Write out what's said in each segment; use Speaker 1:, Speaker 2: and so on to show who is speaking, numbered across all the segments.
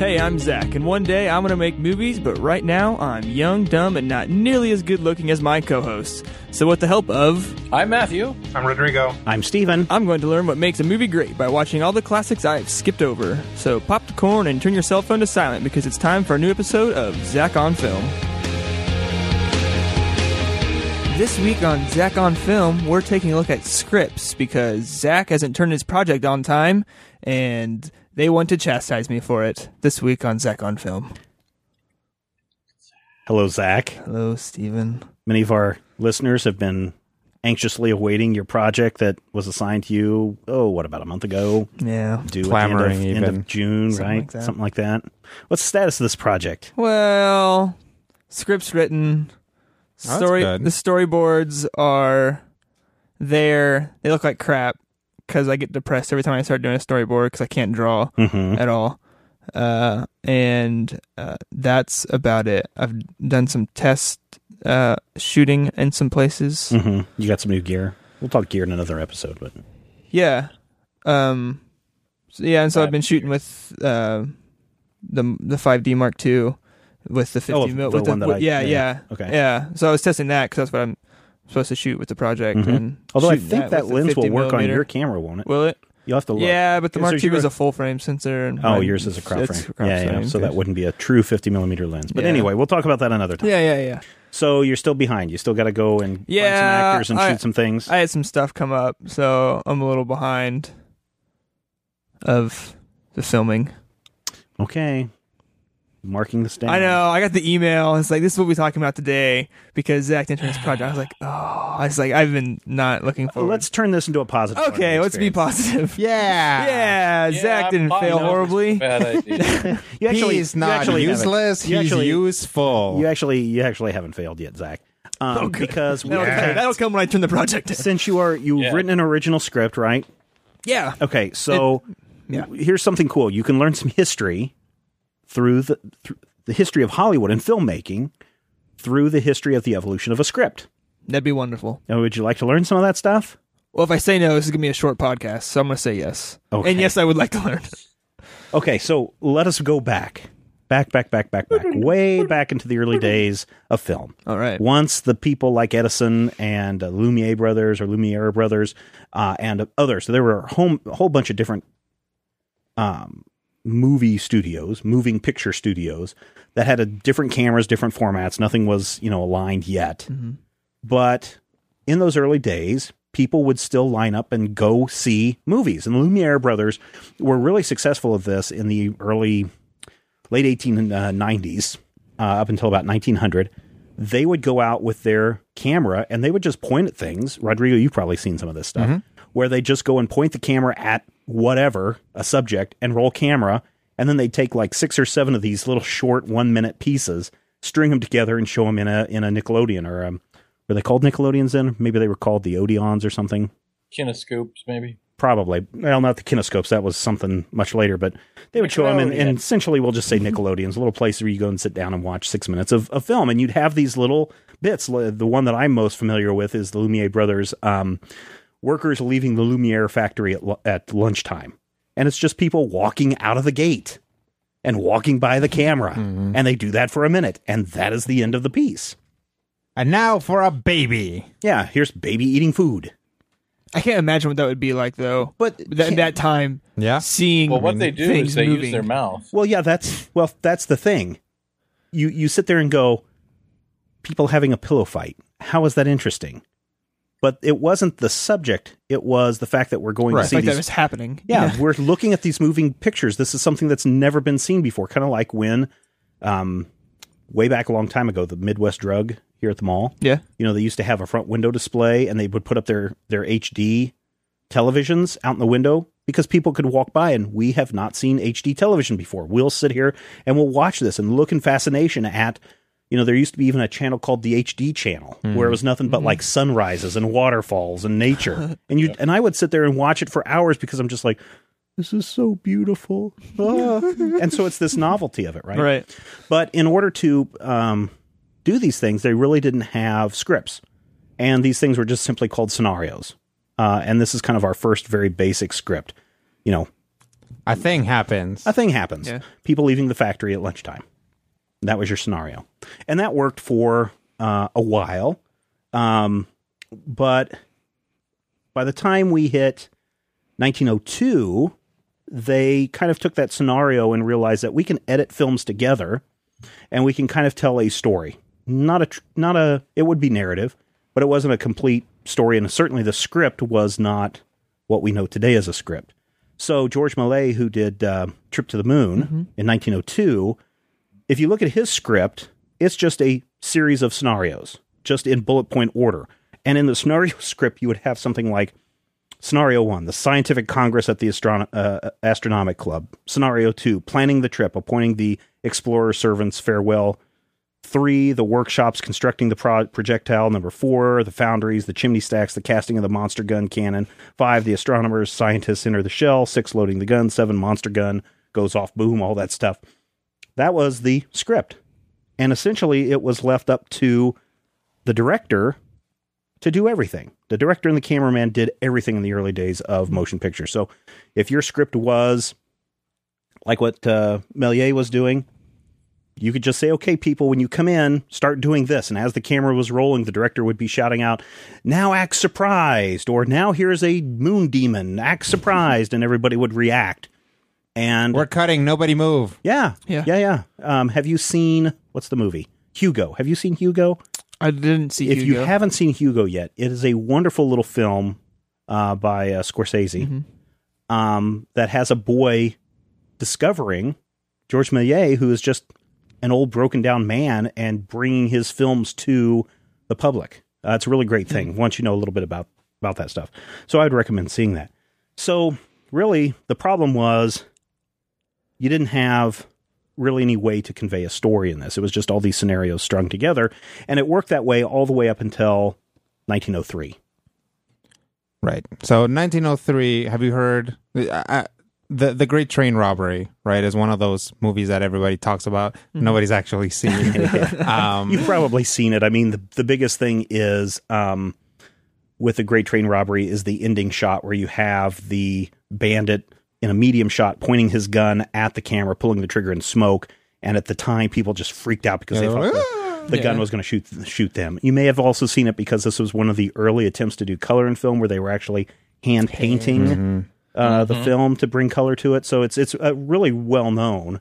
Speaker 1: Hey, I'm Zach, and one day I'm gonna make movies, but right now I'm young, dumb, and not nearly as good looking as my co hosts. So, with the help of,
Speaker 2: I'm Matthew.
Speaker 3: I'm Rodrigo.
Speaker 4: I'm Steven.
Speaker 1: I'm going to learn what makes a movie great by watching all the classics I've skipped over. So, pop the corn and turn your cell phone to silent because it's time for a new episode of Zach on Film. This week on Zach on Film, we're taking a look at scripts because Zach hasn't turned his project on time, and they want to chastise me for it. This week on Zach on Film.
Speaker 4: Hello, Zach.
Speaker 1: Hello, Steven.
Speaker 4: Many of our listeners have been anxiously awaiting your project that was assigned to you, oh, what, about a month ago?
Speaker 1: Yeah.
Speaker 4: Due
Speaker 2: Clamoring
Speaker 4: at the end of, end
Speaker 2: even.
Speaker 4: of June,
Speaker 1: Something
Speaker 4: right?
Speaker 1: like.
Speaker 4: Something like that. What's the status of this project?
Speaker 1: Well, scripts written.
Speaker 2: Oh,
Speaker 1: Story.
Speaker 2: good.
Speaker 1: the storyboards are there. They look like crap because I get depressed every time I start doing a storyboard because I can't draw
Speaker 4: Mm-hmm.
Speaker 1: at all. Uh, and uh, that's about it. I've done some test uh, shooting in some places.
Speaker 4: Mm-hmm. You got some new gear. We'll talk gear in another episode, but
Speaker 1: Yeah. Um. So yeah, and so I've been shooting with uh, the the 5D Mark II with the 50
Speaker 4: Oh,
Speaker 1: mil.
Speaker 4: the
Speaker 1: with
Speaker 4: one
Speaker 1: the,
Speaker 4: that I-
Speaker 1: yeah,
Speaker 4: yeah,
Speaker 1: yeah,
Speaker 4: okay.
Speaker 1: yeah. So I was testing that because that's what I'm supposed to shoot with the project.
Speaker 4: Mhm.
Speaker 1: And
Speaker 4: although I think that lens will
Speaker 1: 50
Speaker 4: work on your camera, won't it?
Speaker 1: Will it?
Speaker 4: You'll have to look.
Speaker 1: Yeah, but the Mark II is a full frame sensor. And
Speaker 4: Oh, yours is a crop frame.
Speaker 1: crop
Speaker 4: yeah, yeah. So that wouldn't be a true 50 millimeter lens. But
Speaker 1: Yeah.
Speaker 4: anyway, we'll talk about that another time.
Speaker 1: Yeah, yeah, yeah.
Speaker 4: So you're still behind. You still got to go and find some actors and
Speaker 1: I-
Speaker 4: shoot some things.
Speaker 1: I had some stuff come up, so I'm a little behind of the filming.
Speaker 4: okay. Marking the down.
Speaker 1: I know. I got the email. It's like this is what we're talking about today because Zach didn't turn his project. I was like, oh, I was like, I've been not looking
Speaker 4: Well,
Speaker 1: forward.
Speaker 4: let's turn this into a positive.
Speaker 1: okay, let's be positive.
Speaker 5: Yeah.
Speaker 1: Yeah, Zach didn't fail horribly.
Speaker 2: Bad idea.
Speaker 4: You actually,
Speaker 5: he's
Speaker 4: you
Speaker 5: not
Speaker 4: actually
Speaker 5: useless.
Speaker 4: you
Speaker 5: He's
Speaker 4: actually-
Speaker 5: useful.
Speaker 4: You actually, you actually haven't failed yet, Zach. Um, because we,
Speaker 1: That'll,
Speaker 5: Yeah.
Speaker 1: that'll come when I turn the project in.
Speaker 4: since you are you've
Speaker 2: Yeah.
Speaker 4: written an original script, right?
Speaker 1: Yeah.
Speaker 4: Okay, so
Speaker 1: yeah.
Speaker 4: here's something cool. You can learn some history through the the history of Hollywood and filmmaking through the history of the evolution of a script.
Speaker 1: That'd be wonderful.
Speaker 4: Now, would you like to learn some of that stuff?
Speaker 1: Well, if I say no, this is gonna be a short podcast, so I'm gonna say yes.
Speaker 4: Okay.
Speaker 1: And yes, I would like to learn.
Speaker 4: Okay, so let us go back. Back, back, back, back, back, way back into the early days of film.
Speaker 1: All right.
Speaker 4: Once the people like Edison and uh, Lumiere brothers or Lumiere brothers uh, and others, so there were a whole, a whole bunch of different um, movie studios, moving picture studios that had a different cameras, different formats. Nothing was you know aligned yet, mm-hmm. but in those early days, people would still line up and go see movies. And the Lumiere brothers were really successful at this in the early, late 1890s, uh, uh, up until about 1900. They would go out with their camera and they would just point at things. Rodrigo, you've probably seen some of this stuff, mm-hmm. Where they just go and point the camera at whatever, a subject, and roll camera. And then they'd take like six or seven of these little short one minute pieces, string them together, and show them in a in a Nickelodeon or um, were they called Nickelodeons then? Maybe they were called the Odeons or something.
Speaker 2: Kinescopes, maybe.
Speaker 4: Probably. Well, not the kinescopes. That was something much later, but they would show them, and, and essentially we'll just say Nickelodeons, a little place where you go and sit down and watch six minutes of, of film, and you'd have these little bits. The one that I'm most familiar with is the Lumiere brothers, um, workers leaving the Lumiere factory at, at lunchtime, and it's just people walking out of the gate and walking by the camera, mm-hmm. and they do that for a minute, and that is the end of the piece.
Speaker 5: and now for a baby.
Speaker 4: Yeah, here's baby eating food.
Speaker 1: I can't imagine what that would be like though.
Speaker 4: But
Speaker 1: that, that time,
Speaker 5: Yeah.
Speaker 1: seeing
Speaker 2: Well, what they do
Speaker 1: things
Speaker 2: is they
Speaker 1: moving.
Speaker 2: use their mouth.
Speaker 4: Well, yeah, that's well, that's the thing. You you sit there and go, people having a pillow fight. How is that interesting? But it wasn't the subject. It was the fact that we're going
Speaker 5: Right.
Speaker 4: to see
Speaker 1: like that
Speaker 4: these.
Speaker 1: was happening.
Speaker 4: yeah, we're looking at these moving pictures. This is something that's never been seen before. Kind of like when, um, way back a long time ago, the Midwest Drug here at the mall.
Speaker 1: Yeah.
Speaker 4: You know, they used to have a front window display, and they would put up their their HD televisions out in the window because people could walk by and we have not seen HD television before. We'll sit here and we'll watch this and look in fascination at, you know, there used to be even a channel called the HD channel where it was nothing but like sunrises and waterfalls and nature. and you and I would sit there and watch it for hours because I'm just like, this is so beautiful. Ah. and so it's this novelty of it, right?
Speaker 1: Right.
Speaker 4: But in order to um, do these things, they really didn't have scripts. And these things were just simply called scenarios. Uh, and this is kind of our first very basic script. You know,
Speaker 5: A thing happens.
Speaker 4: a thing happens.
Speaker 1: Yeah.
Speaker 4: People leaving the factory at lunchtime. That was your scenario. And that worked for uh, a while. Um, but by the time we hit 1902, they kind of took that scenario and realized that we can edit films together and we can kind of tell a story. Not a, not a, it would be narrative, but it wasn't a complete story. And certainly the script was not what we know today as a script. So George Méliès, who did uh, Trip to the Moon in 1902, if you look at his script, it's just a series of scenarios, just in bullet point order. And in the scenario script, you would have something like Scenario one, the Scientific Congress at the Astrono- uh, Astronomic Club. Scenario two, planning the trip, appointing the explorer servants farewell. Three, the workshops constructing the pro- projectile. Number four, the foundries, the chimney stacks, the casting of the monster gun cannon. Five, the astronomers, scientists enter the shell. Six, loading the gun. Seven, monster gun goes off, boom, all that stuff. That was the script. And essentially, it was left up to the director to do everything. The director and the cameraman did everything in the early days of motion picture. So if your script was like what uh, Méliès was doing, you could just say, okay, people, when you come in, start doing this. And as the camera was rolling, the director would be shouting out, now act surprised, or now here's a moon demon, act surprised. and everybody would react. And
Speaker 5: We're cutting. Nobody move.
Speaker 4: yeah,
Speaker 1: Yeah.
Speaker 4: yeah, yeah. Um, have you seen, what's the movie? Hugo. Have you seen Hugo?
Speaker 1: I didn't see Hugo.
Speaker 4: if you
Speaker 1: Hugo.
Speaker 4: haven't seen Hugo yet, it is a wonderful little film uh, by uh, Scorsese
Speaker 1: Mm-hmm.
Speaker 4: um, that has a boy discovering George Méliès, who is just an old broken down man, and bringing his films to the public. Uh, it's a really great thing once you know a little bit about about that stuff. So I'd recommend seeing that. So really, the problem was you didn't have really any way to convey a story in this. It was just all these scenarios strung together, and it worked that way all the way up until 1903.
Speaker 5: Right. So 1903. Have you heard uh, uh, the the Great Train Robbery? Right, is one of those movies that everybody talks about. Nobody's actually seen. um,
Speaker 4: You've probably seen it. I mean, the the biggest thing is um, with the Great Train Robbery is the ending shot where you have the bandit in a medium shot pointing his gun at the camera, pulling the trigger in smoke. And at the time, people just freaked out because they
Speaker 5: Yeah,
Speaker 4: thought
Speaker 5: "Ah!"
Speaker 4: the, the gun was going to shoot shoot them. You may have also seen it because this was one of the early attempts to do color in film, where they were actually hand painting uh, the film to bring color to it. So it's it's uh, really well known,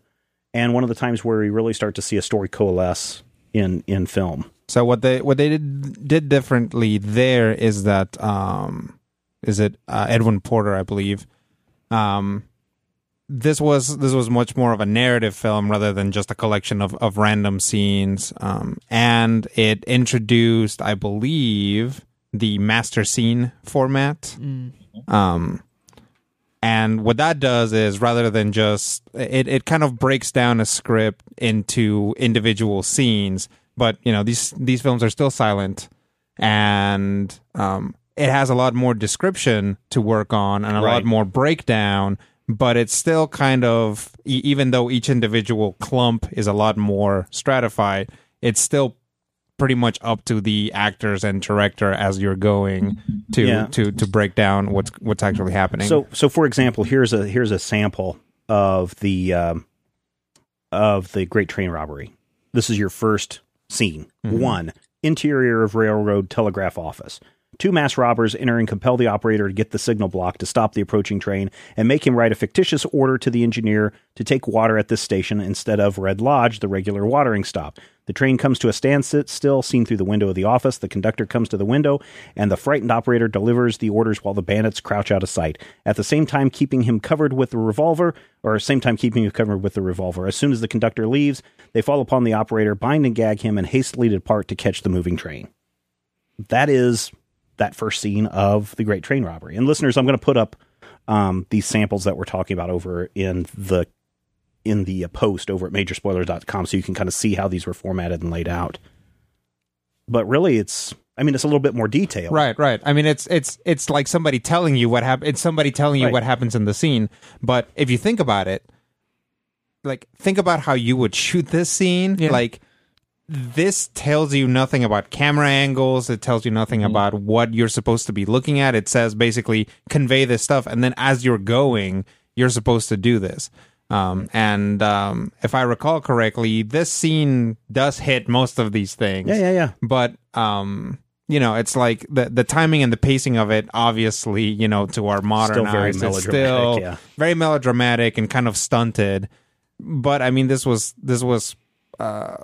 Speaker 4: and one of the times where we really start to see a story coalesce in in film.
Speaker 5: So what they what they did did differently there is that um is it uh, Edwin Porter I believe um this was this was much more of a narrative film rather than just a collection of of random scenes. Um and it introduced I believe the master scene format. Um and what that does is rather than just it, it kind of breaks down a script into individual scenes but you know these these films are still silent. And um, it has a lot more description to work on and a lot more breakdown but it's still kind of even though each individual clump is a lot more stratified it's still pretty much up to the actors and director as you're going to
Speaker 4: Yeah.
Speaker 5: to to break down what's what's actually happening
Speaker 4: So so for example, here's a here's a sample of the um, of the Great Train Robbery. This is your first scene. One interior of railroad telegraph office. Two mass robbers enter and compel the operator to get the signal block to stop the approaching train and make him write a fictitious order to the engineer to take water at this station instead of Red Lodge, the regular watering stop. The train comes to a standstill, seen through the window of the office. The conductor comes to the window, and the frightened operator delivers the orders while the bandits crouch out of sight. At the same time, keeping him covered with the revolver, or same time keeping him covered with the revolver. As soon as the conductor leaves, they fall upon the operator, bind and gag him, and hastily depart to catch the moving train. That is that first scene of the Great Train Robbery. And listeners, I'm going to put up um, these samples that we're talking about over in the in the uh, post over at majorspoilers.com so you can kind of see how these were formatted and laid out. But really it's I mean it's a little bit more detailed.
Speaker 5: Right, right. I mean, it's it's it's like somebody telling you what happened. It's somebody telling you
Speaker 4: Right.
Speaker 5: what happens in the scene. But if you think about it, like think about how you would shoot this scene.
Speaker 1: Yeah.
Speaker 5: Like this tells you nothing about camera angles. It tells you nothing about what you're supposed to be looking at. It says basically convey this stuff, and then as you're going, you're supposed to do this. Um, and um, if I recall correctly, this scene does hit most of these things
Speaker 4: Yeah, yeah, yeah.
Speaker 5: but um you know it's like the the timing and the pacing of it obviously you know to our modern
Speaker 4: Still very
Speaker 5: eyes it's
Speaker 4: melodramatic,
Speaker 5: still
Speaker 4: yeah.
Speaker 5: very melodramatic and kind of stunted but i mean this was this was uh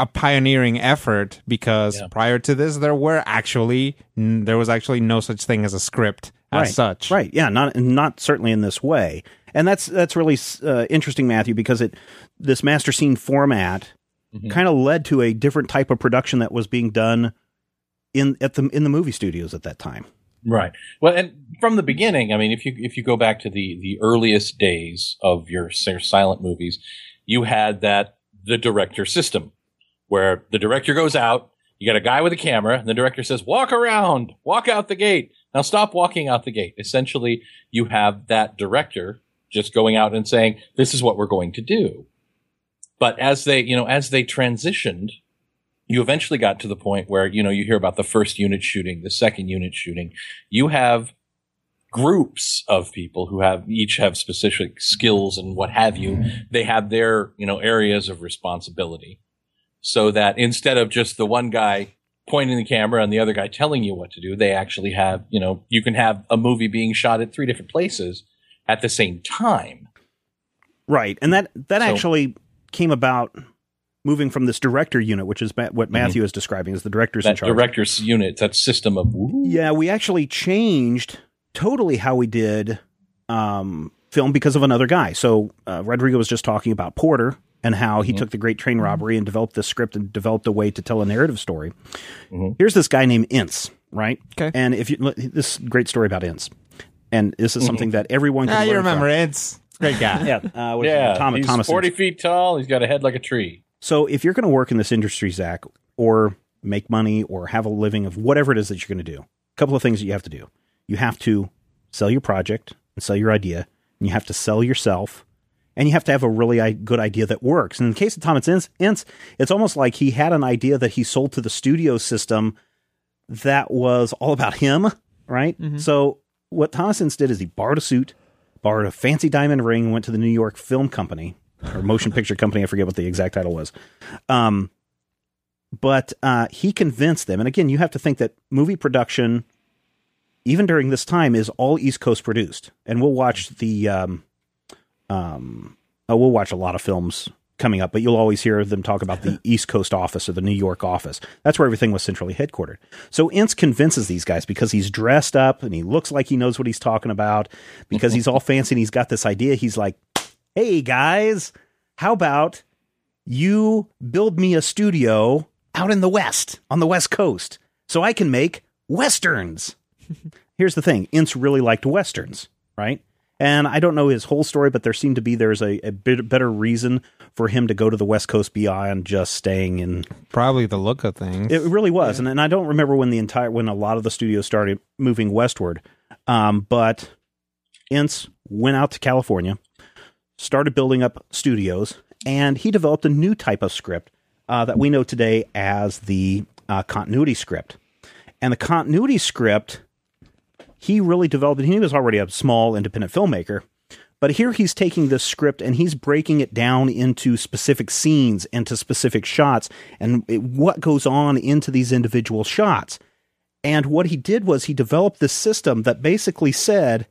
Speaker 5: a pioneering effort because
Speaker 2: Yeah.
Speaker 5: prior to this there were actually n- there was actually no such thing as a script as
Speaker 4: right.
Speaker 5: such
Speaker 4: Right. Yeah. Not not certainly in this way. And that's that's really uh, interesting, Matthew, because it this master scene format kind of led to a different type of production that was being done in at the in the movie studios at that time.
Speaker 2: Right. Well, and from the beginning, I mean, if you if you go back to the the earliest days of your s- silent movies, you had that the director system, where the director goes out, you got a guy with a camera, and the director says, "Walk around, walk out the gate." Now stop walking out the gate. Essentially, you have that director just going out and saying, "This is what we're going to do." But as they, you know, as they transitioned you eventually got to the point where you know you hear about the first unit shooting the second unit shooting you have groups of people who have each have specific skills and what have you they have their you know areas of responsibility so that instead of just the one guy pointing the camera and the other guy telling you what to do they actually have you know you can have a movie being shot at three different places at the same time
Speaker 4: Right. And that that
Speaker 2: So-
Speaker 4: actually came about moving from this director unit, which is what Matthew is describing as the directors in charge.
Speaker 2: director's unit that system of
Speaker 4: Yeah, we actually changed totally how we did um, film because of another guy. So uh, Rodrigo was just talking about Porter and how he took the Great Train Robbery and developed this script and developed a way to tell a narrative story. Here's this guy named Ince, right?
Speaker 5: Okay.
Speaker 4: And if you look, this great story about Ince, and this is something that everyone can
Speaker 5: ah, you remember
Speaker 4: from.
Speaker 5: it's great guy
Speaker 4: Yeah, uh, what is it?
Speaker 2: yeah
Speaker 4: Thomas,
Speaker 2: he's
Speaker 4: Thomas
Speaker 2: 40
Speaker 4: Ince.
Speaker 2: feet tall he's got a head like a tree
Speaker 4: So if you're going to work in this industry, Zach, or make money or have a living of whatever it is that you're going to do, a couple of things that you have to do. You have to sell your project and sell your idea, and you have to sell yourself, and you have to have a really good idea that works. And in the case of Thomas Ince, it's almost like he had an idea that he sold to the studio system that was all about him, right? So what Thomas Ince did is he borrowed a suit, borrowed a fancy diamond ring, went to the New York Film Company or Motion Picture Company. I forget what the exact title was. Um, but uh, he convinced them, and again, you have to think that movie production, even during this time, is all East Coast produced. And we'll watch the, um, um, oh, we'll watch a lot of films coming up, but you'll always hear them talk about the East Coast office or the New York office. That's where everything was centrally headquartered. So Ince convinces these guys because he's dressed up and he looks like he knows what he's talking about because he's all fancy and he's got this idea. He's like, hey guys, how about you build me a studio out in the West, on the West Coast, so I can make Westerns? Here's the thing Ince really liked Westerns, right? And I don't know his whole story, but there seemed to be there's a, a bit better reason for him to go to the West Coast beyond just staying in
Speaker 5: probably the look of things
Speaker 4: it really was, and, and I don't remember when the entire when a lot of the studios started moving westward. Um, but Ince went out to California, started building up studios, and he developed a new type of script uh, that we know today as the uh, continuity script. And the continuity script, he really developed. It. He was already a small independent filmmaker, but here he's taking this script and he's breaking it down into specific scenes into specific shots and it, what goes on into these individual shots. And what he did was he developed this system that basically said,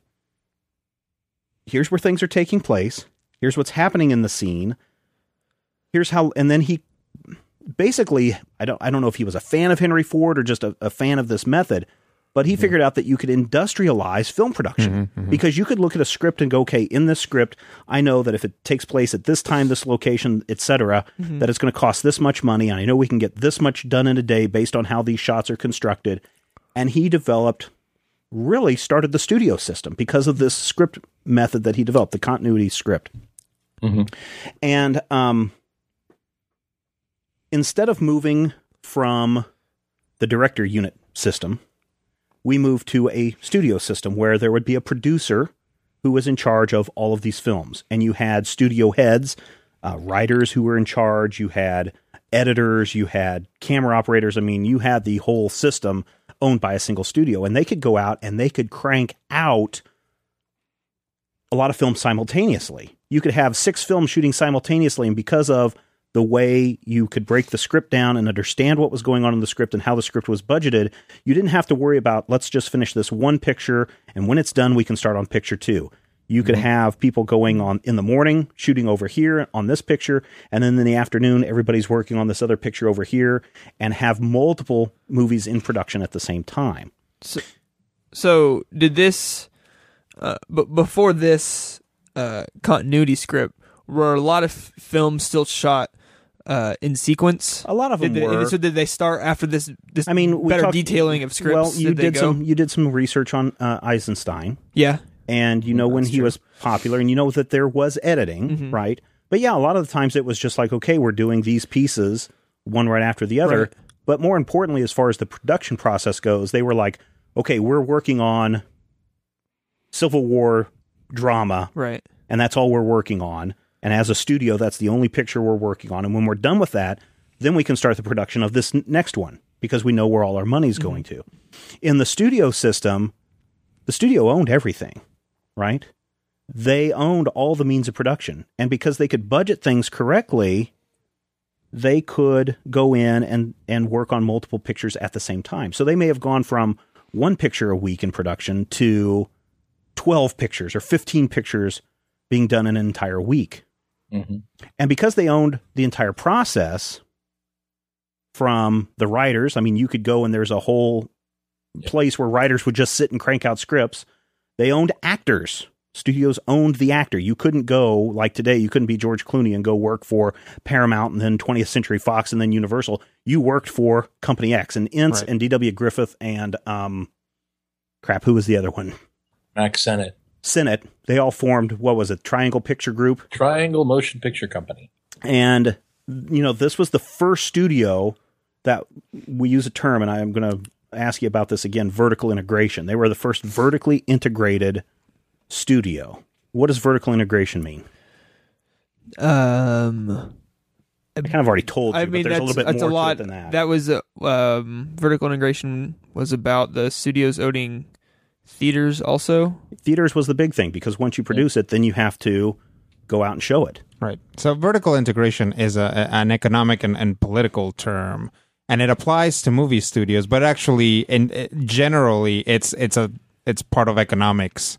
Speaker 4: here's where things are taking place, here's what's happening in the scene, here's how, and then he basically, I don't, I don't know if he was a fan of Henry Ford or just a, a fan of this method, but he mm-hmm. figured out that you could industrialize film production mm-hmm, mm-hmm. because you could look at a script and go, okay, in this script, I know that if it takes place at this time, this location, etc., that it's going to cost this much money, and I know we can get this much done in a day based on how these shots are constructed. And he developed really started the studio system because of this script method that he developed, the continuity script. And um, instead of moving from the director unit system, we moved to a studio system where there would be a producer who was in charge of all of these films. And you had studio heads, uh, writers who were in charge, you had editors, you had camera operators. I mean, you had the whole system owned by a single studio, and they could go out and they could crank out a lot of films simultaneously. You could have six films shooting simultaneously, and because of the way you could break the script down and understand what was going on in the script and how the script was budgeted, you didn't have to worry about let's just finish this one picture and when it's done we can start on picture 2. You could have people going on in the morning shooting over here on this picture and then in the afternoon everybody's working on this other picture over here and have multiple movies in production at the same time.
Speaker 1: So did this, uh, but before this uh, continuity script, were a lot of f- films still shot uh, in sequence?
Speaker 4: A lot of them
Speaker 1: Did they,
Speaker 4: were.
Speaker 1: So did they start after this? This
Speaker 4: I mean, we
Speaker 1: better
Speaker 4: talked-
Speaker 1: detailing of scripts.
Speaker 4: Well, you
Speaker 1: did,
Speaker 4: did some you did some research on uh, Eisenstein.
Speaker 1: Yeah.
Speaker 4: and you know when he was popular and you know that there was editing right but yeah a lot of the times it was just like okay we're doing these pieces one right after the other
Speaker 1: Right.
Speaker 4: but more importantly as far as the production process goes they were like okay we're working on civil war drama
Speaker 1: Right.
Speaker 4: and that's all we're working on and as a studio that's the only picture we're working on. And when we're done with that then we can start the production of this n- next one because we know where all our money's mm-hmm. going to. In the studio system the studio owned everything right? They owned all the means of production. And because they could budget things correctly they could go in and and work on multiple pictures at the same time. So they may have gone from one picture a week in production to 12 pictures or 15 pictures being done in an entire week and because they owned the entire process from the writers, I mean, you could go and there's a whole place where writers would just sit and crank out scripts. They owned actors. Studios owned the actor. You couldn't go like today. You couldn't be George Clooney and go work for Paramount and then 20th Century Fox and then Universal. You worked for Company X and Ince
Speaker 1: Right.
Speaker 4: and D.W. Griffith and um, crap. Who was the other one?
Speaker 2: Max Sennett,
Speaker 4: Sennett. They all formed what was it? Triangle Picture Group.
Speaker 2: Triangle Motion Picture Company.
Speaker 4: and you know this was the first studio that we use a term and i'm going to ask you about this again vertical integration they were the first vertically integrated studio what does vertical integration mean
Speaker 1: Um.
Speaker 4: i kind of already told you
Speaker 1: I mean,
Speaker 4: but there's
Speaker 1: that's,
Speaker 4: a little bit
Speaker 1: that's
Speaker 4: more
Speaker 1: a lot.
Speaker 4: to it than that,
Speaker 1: was uh, um, vertical integration was about the studios owning theaters also.
Speaker 4: theaters was the big thing because once you produce it then you have to go out and show it
Speaker 5: Right. So vertical integration is a, a- an economic and, and political term, and it applies to movie studios. But actually, in uh, generally, it's it's a it's part of economics,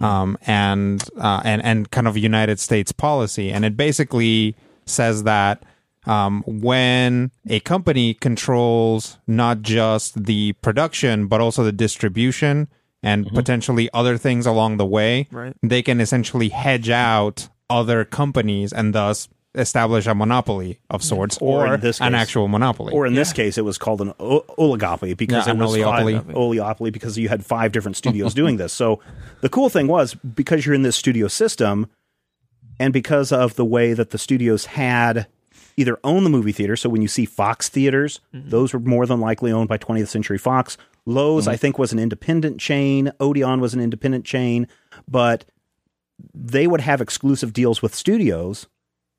Speaker 5: um, and uh, and and kind of United States policy, and it basically says that um, when a company controls not just the production but also the distribution and mm-hmm. potentially other things along the way,
Speaker 1: Right.
Speaker 5: they can essentially hedge out other companies and thus establish a monopoly of sorts
Speaker 4: Or
Speaker 5: or,
Speaker 4: in this
Speaker 5: an actual monopoly.
Speaker 4: or in this case it was called an o- oligopoly because
Speaker 5: Yeah,
Speaker 4: it was
Speaker 5: oleopoly.
Speaker 4: five, oleopoly because you had five different studios doing this so the cool thing was because you're in this studio system and because of the way that the studios had either owned the movie theater so when you see fox theaters mm-hmm. those were more than likely owned by 20th century fox Loews i mm-hmm. think was an independent chain. Odeon was an independent chain. But they would have exclusive deals with studios.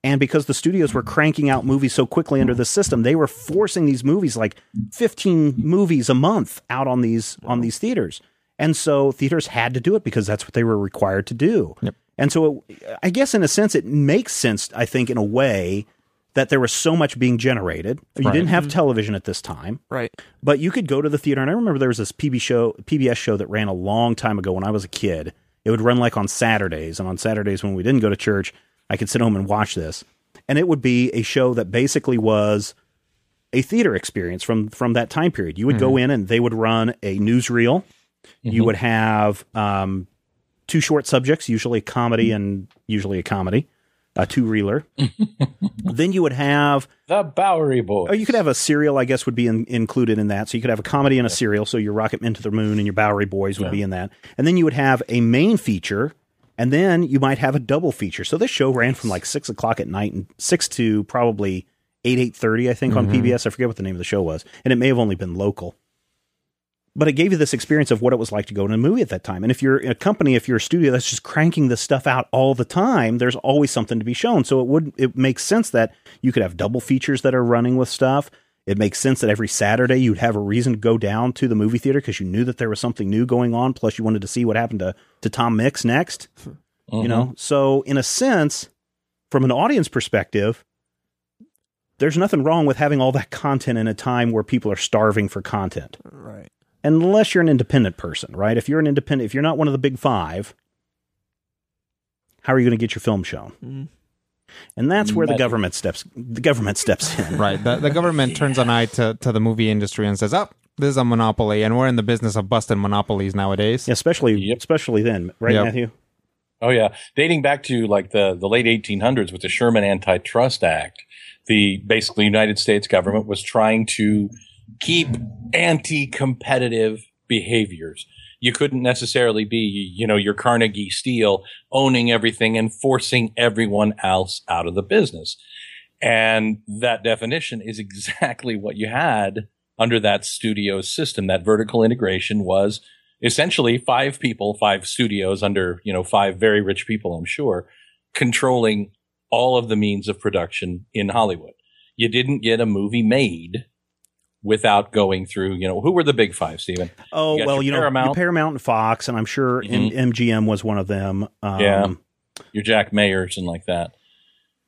Speaker 4: And because the studios were cranking out movies so quickly under the system they were forcing these movies like 15 movies a month out on these on these theaters. And so theaters had to do it because that's what they were required to do. And so it, i guess in a sense it makes sense i think in a way that there was so much being generated you didn't have mm-hmm. television at this time
Speaker 1: Right.
Speaker 4: but you could go to the theater, and I remember there was this PB show, PBS show that ran a long time ago when I was a kid. It would run like on Saturdays, and on Saturdays when we didn't go to church, I could sit home and watch this. And it would be a show that basically was a theater experience from from that time period. You would go mm-hmm. in, and they would run a newsreel. You mm-hmm. would have um, two short subjects, usually a comedy and usually a comedy. A two reeler. then you would have
Speaker 2: The Bowery Boys.
Speaker 4: Oh, you could have a serial, I guess, would be in, included in that. So you could have a comedy and a serial. So your Rocket Men to the Moon and your Bowery Boys would be in that. And then you would have a main feature, and then you might have a double feature. So this show ran from like six o'clock at night and six to probably eight eight thirty, I think, on mm-hmm. PBS. I forget what the name of the show was, and it may have only been local. But it gave you this experience of what it was like to go to a movie at that time. And if you're a company, if you're a studio that's just cranking this stuff out all the time, there's always something to be shown. So it would it makes sense that you could have double features that are running with stuff. It makes sense that every Saturday you'd have a reason to go down to the movie theater because you knew that there was something new going on. Plus, you wanted to see what happened to to Tom Mix next. You know, mm-hmm. so in a sense, from an audience perspective, there's nothing wrong with having all that content in a time where people are starving for content
Speaker 1: Right.
Speaker 4: Unless you're an independent person, right? If you're an independent, if you're not one of the big five, how are you going to get your film shown?
Speaker 1: Mm.
Speaker 4: And that's where the government steps. The government steps in.
Speaker 5: Right. The, the government turns an eye to, to the movie industry and says, "Oh, this is a monopoly, and we're in the business of busting monopolies nowadays."
Speaker 4: Yeah, especially
Speaker 2: Yep.
Speaker 4: especially then, right,
Speaker 5: Yep.
Speaker 4: Matthew?
Speaker 2: Oh yeah, dating back to like the the late 1800s with the Sherman Antitrust Act, the basically United States government was trying to keep anti-competitive behaviors. You couldn't necessarily be, you know, your Carnegie Steel owning everything and forcing everyone else out of the business. And that definition is exactly what you had under that studio system. That vertical integration was essentially five people, five studios under, you know, five very rich people, I'm sure, controlling all of the means of production in Hollywood. You didn't get a movie made without going through, you know, who were the big five, Stephen?
Speaker 4: Oh
Speaker 2: You
Speaker 4: well, you know,
Speaker 2: Paramount.
Speaker 4: your Paramount and Fox, and I'm sure M-
Speaker 2: Mhm.
Speaker 4: MGM was one of them. Um,
Speaker 2: Yeah. your Jack Mayers and like that.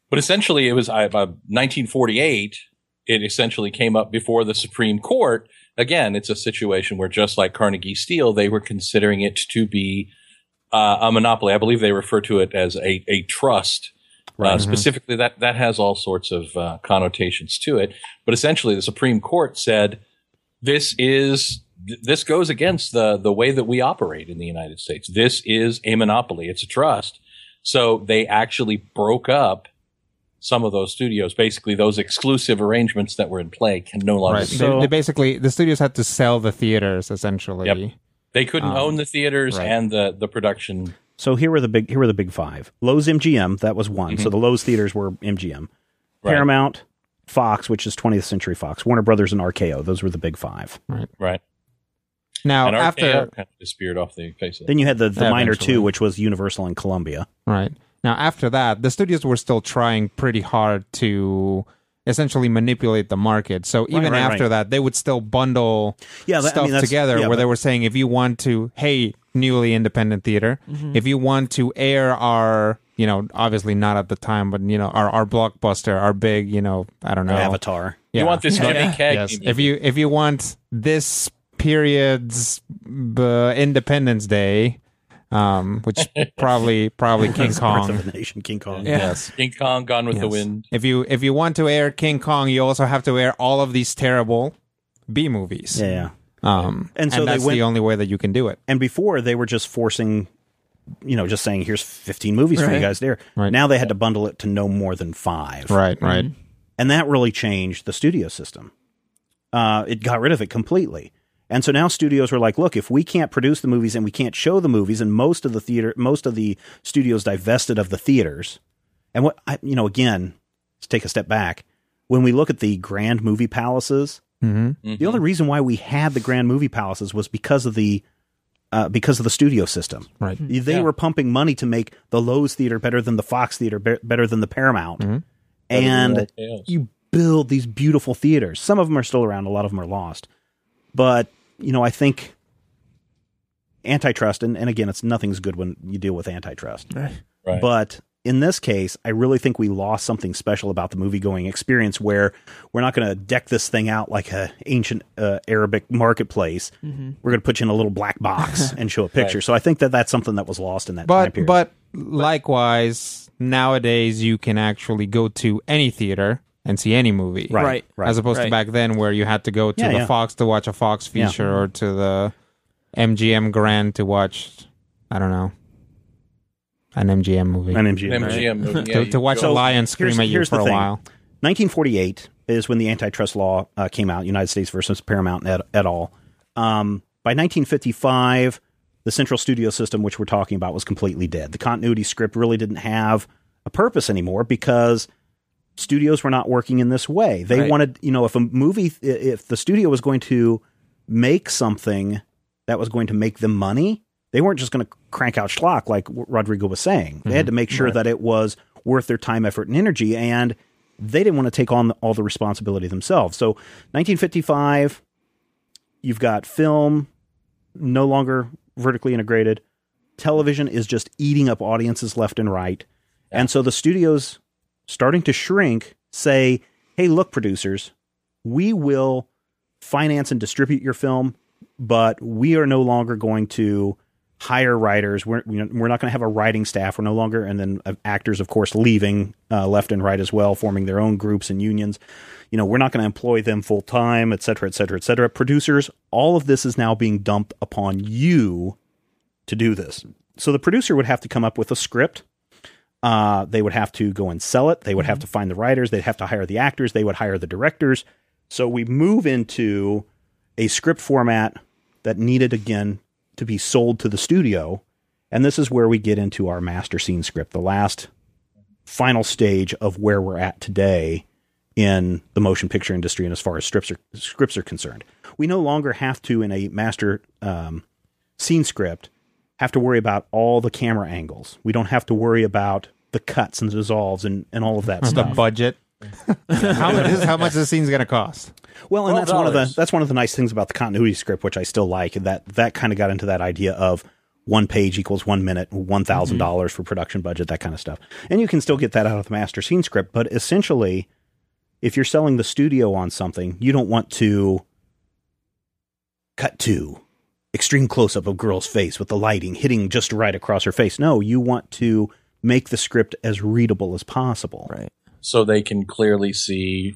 Speaker 2: But essentially, it was uh, 1948. It essentially came up before the Supreme Court. Again, it's a situation where, just like Carnegie Steel, they were considering it to be uh, a monopoly. I believe they refer to it as a, a trust. Uh, specifically, that that has all sorts of uh, connotations to it. But essentially, the Supreme Court said this is th- this goes against the the way that we operate in the United States. This is a monopoly. It's a trust. So they actually broke up some of those studios. Basically, those exclusive arrangements that were in play can no longer.
Speaker 5: Right.
Speaker 2: Be.
Speaker 4: So-
Speaker 5: they, they basically the studios had to sell the theaters essentially.
Speaker 2: Yep. They couldn't
Speaker 5: Um,
Speaker 2: own the theaters
Speaker 5: right.
Speaker 2: and the the production.
Speaker 4: So here were the big here were the big five. Loew's MGM, that was one. So mm-hmm. the Loew's theaters were MGM.
Speaker 2: Right.
Speaker 4: Paramount, Fox, which is 20th Century Fox, Warner Brothers, and RKO. Those were the big five.
Speaker 2: Right. Right.
Speaker 5: Now
Speaker 2: and
Speaker 5: after
Speaker 2: RKO kind of disappeared off the face of.
Speaker 4: Then you had the, the
Speaker 5: Yeah,
Speaker 4: minor
Speaker 5: eventually.
Speaker 4: two, which was Universal and Columbia.
Speaker 5: Right. Now, after that, the studios were still trying pretty hard to essentially manipulate the market. So even
Speaker 4: right,
Speaker 5: after
Speaker 4: right.
Speaker 5: that, they would still bundle
Speaker 4: Yeah, that- I
Speaker 5: stuff
Speaker 4: mean,
Speaker 5: together
Speaker 4: yeah,
Speaker 5: where they were saying, if you want to, hey, newly independent theater,
Speaker 4: Mm-hmm.
Speaker 5: if you want to air our, you know, obviously not at the time, but, you know, our, our blockbuster, our big, you know, I don't know.
Speaker 4: Avatar.
Speaker 5: Yeah.
Speaker 2: You want this Jimmy
Speaker 5: Yeah.
Speaker 2: Cagney
Speaker 5: Yes. If you if you want this period's uh, Independence Day, um, which probably probably King Kong.
Speaker 4: of a Nation, King Kong.
Speaker 5: Yes.
Speaker 2: King Kong, Gone with the Wind.
Speaker 5: If you if you want to air King Kong, you also have to air all of these terrible B movies.
Speaker 4: Yeah, yeah.
Speaker 5: Um,
Speaker 4: And so they
Speaker 5: that's
Speaker 4: went-
Speaker 5: the only way that you can do it.
Speaker 4: And before they were just forcing, you know, just saying, here's 15 movies for you guys there.
Speaker 5: Right.
Speaker 4: Now they had to bundle it to no more than five.
Speaker 5: Right. Right.
Speaker 4: And that really changed the studio system. Uh, it got rid of it completely. And so now studios were like, look, if we can't produce the movies and we can't show the movies, and most of the theater, most of the studios divested of the theaters, and what I, you know, again, let's take a step back. When we look at the grand movie palaces,
Speaker 5: Mm-hmm.
Speaker 4: the only reason why we had the grand movie palaces was because of the uh, because of the studio system.
Speaker 5: Right.
Speaker 4: They
Speaker 2: Yeah.
Speaker 4: were pumping money to make the Loew's theater better than the Fox theater, be- better than the Paramount, and you build these beautiful theaters. Some of them are still around, a lot of them are lost. But, you know, I think antitrust, and, and again, it's nothing's good when you deal with antitrust.
Speaker 2: Right.
Speaker 4: But in this case, I really think we lost something special about the movie going experience where we're not going to deck this thing out like a ancient uh, Arabic marketplace. We're going to put you in a little black box and show a picture.
Speaker 2: Right.
Speaker 4: So I think that that's something that was lost in that time
Speaker 5: But
Speaker 4: period.
Speaker 5: but likewise, nowadays you can actually go to any theater and see any movie.
Speaker 4: right,
Speaker 1: Right.
Speaker 4: right.
Speaker 5: As opposed to back then where you had to go to
Speaker 4: Yeah,
Speaker 5: the
Speaker 4: yeah.
Speaker 5: Fox to watch a Fox
Speaker 4: Yeah.
Speaker 5: feature or to the MGM Grand to watch I don't know. an MGM movie.
Speaker 4: An MGM.
Speaker 2: An
Speaker 4: right?
Speaker 2: MGM movie. Yeah,
Speaker 5: to, to watch
Speaker 2: go-
Speaker 5: a lion scream
Speaker 4: here's-
Speaker 5: at you
Speaker 4: here's
Speaker 5: for
Speaker 4: the
Speaker 5: a
Speaker 4: thing.
Speaker 5: while.
Speaker 4: 1948 is when the antitrust law uh, came out, United States versus Paramount et, et al. Um, by 1955, the central studio system, which we're talking about, was completely dead. The continuity script really didn't have a purpose anymore because studios were not working in this way. They
Speaker 1: Right.
Speaker 4: wanted, you know, if a movie, if the studio was going to make something that was going to make them money, they weren't just going to crank out schlock like Rodrigo was saying. They had mm-hmm. to make sure that it was worth their time, effort, and energy, and they didn't want to take on all the responsibility themselves. So, 1955, you've got film no longer vertically integrated. Television is just eating up audiences left and right. And so the studios starting to shrink say, hey, look, producers, we will finance and distribute your film, but we are no longer going to hire writers. We're, we're not going to have a writing staff. We're no longer, and then uh, actors, of course, leaving uh, left and right as well, forming their own groups and unions. You know, we're not going to employ them full time, et cetera, et cetera, et cetera. Producers, all of this is now being dumped upon you to do this. So the producer would have to come up with a script. Uh, they would have to go and sell it. They would have to find the writers. They'd have to hire the actors. They would hire the directors. So we move into a script format that needed again to be sold to the studio. And this is where we get into our master scene script, the last final stage of where we're at today in the motion picture industry and as far as scripts are, scripts are concerned. We no longer have to, in a master um, scene script, have to worry about all the camera angles. We don't have to worry about the cuts and dissolves and, and all of that
Speaker 5: The
Speaker 4: stuff.
Speaker 5: budget. how much is how much the scene's going to cost?
Speaker 4: Well, and that's one of the that's one of the nice things about the continuity script, which I still like. That that kind of got into that idea of one page equals one minute, one mm-hmm. dollars for production budget, that kind of stuff. And you can still get that out of the master scene script, but essentially, if you're selling the studio on something, you don't want to cut to extreme close up of girl's face with the lighting hitting just right across her face. No, you want to make the script as readable as possible.
Speaker 1: Right.
Speaker 2: so they can clearly see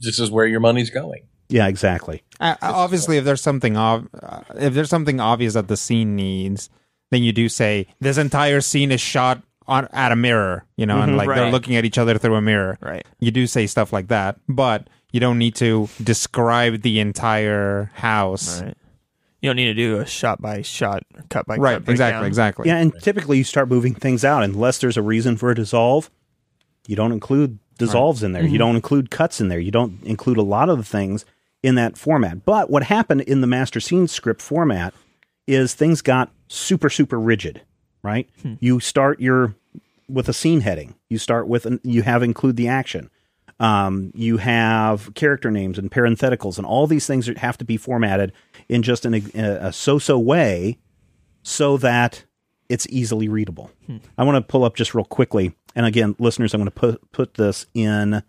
Speaker 2: this is where your money's going.
Speaker 4: Yeah, exactly.
Speaker 5: Uh, obviously, if there's something ob- uh, if there's something obvious that the scene needs, then you do say this entire scene is shot on at a mirror, you know, and like they're looking at each other through a mirror.
Speaker 1: Right.
Speaker 5: You do say stuff like that, but you don't need to describe the entire house.
Speaker 1: Right. You don't need to do a shot by shot, cut by
Speaker 5: Right.
Speaker 1: cut. breakdown.
Speaker 5: Exactly. Exactly.
Speaker 4: Yeah, and typically you start moving things out unless there's a reason for a dissolve. You don't include dissolves in there. You mm-hmm. don't include cuts in there. You don't include a lot of the things in that format. But what happened in the master scene script format is things got super super rigid, right? Hmm. You start your with a scene heading. You start with an, you have include the action. Um, you have character names and parentheticals and all these things that have to be formatted in just an, a, a so-so way so that it's easily readable. I want to pull up just real quickly, and again, listeners, I'm going to put put this in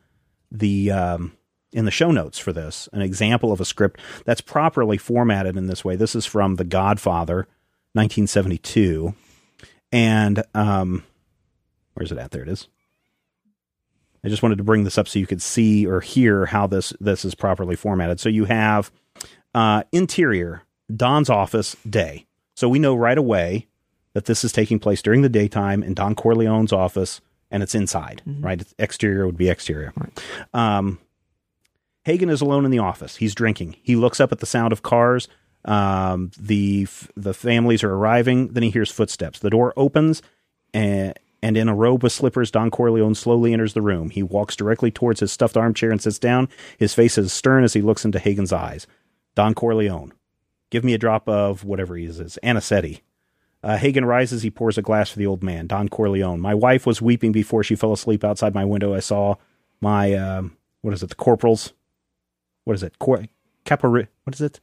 Speaker 4: the um, in the show notes for this. An example of a script that's properly formatted in this way. This is from The Godfather, 1972, and um, where's it at? There it is. I just wanted to bring this up so you could see or hear how this this is properly formatted. So you have uh, interior Don's office day. So we know right away that this is taking place during the daytime in Don Corleone's office, and it's inside. Right, It's exterior would be exterior. Um, Hagen is alone in the office. He's drinking. He looks up at the sound of cars. Um, the the families are arriving. Then he hears footsteps. The door opens, and and in a robe with slippers, Don Corleone slowly enters the room. He walks directly towards his stuffed armchair and sits down. His face is stern as he looks into Hagen's eyes. Don Corleone, give me a drop of whatever he is, it's anisette. Uh, Hagen rises. He pours a glass for the old man. Don Corleone. My wife was weeping before she fell asleep outside my window. I saw my um, what is it? The corporals. What is it? Cor- What is it?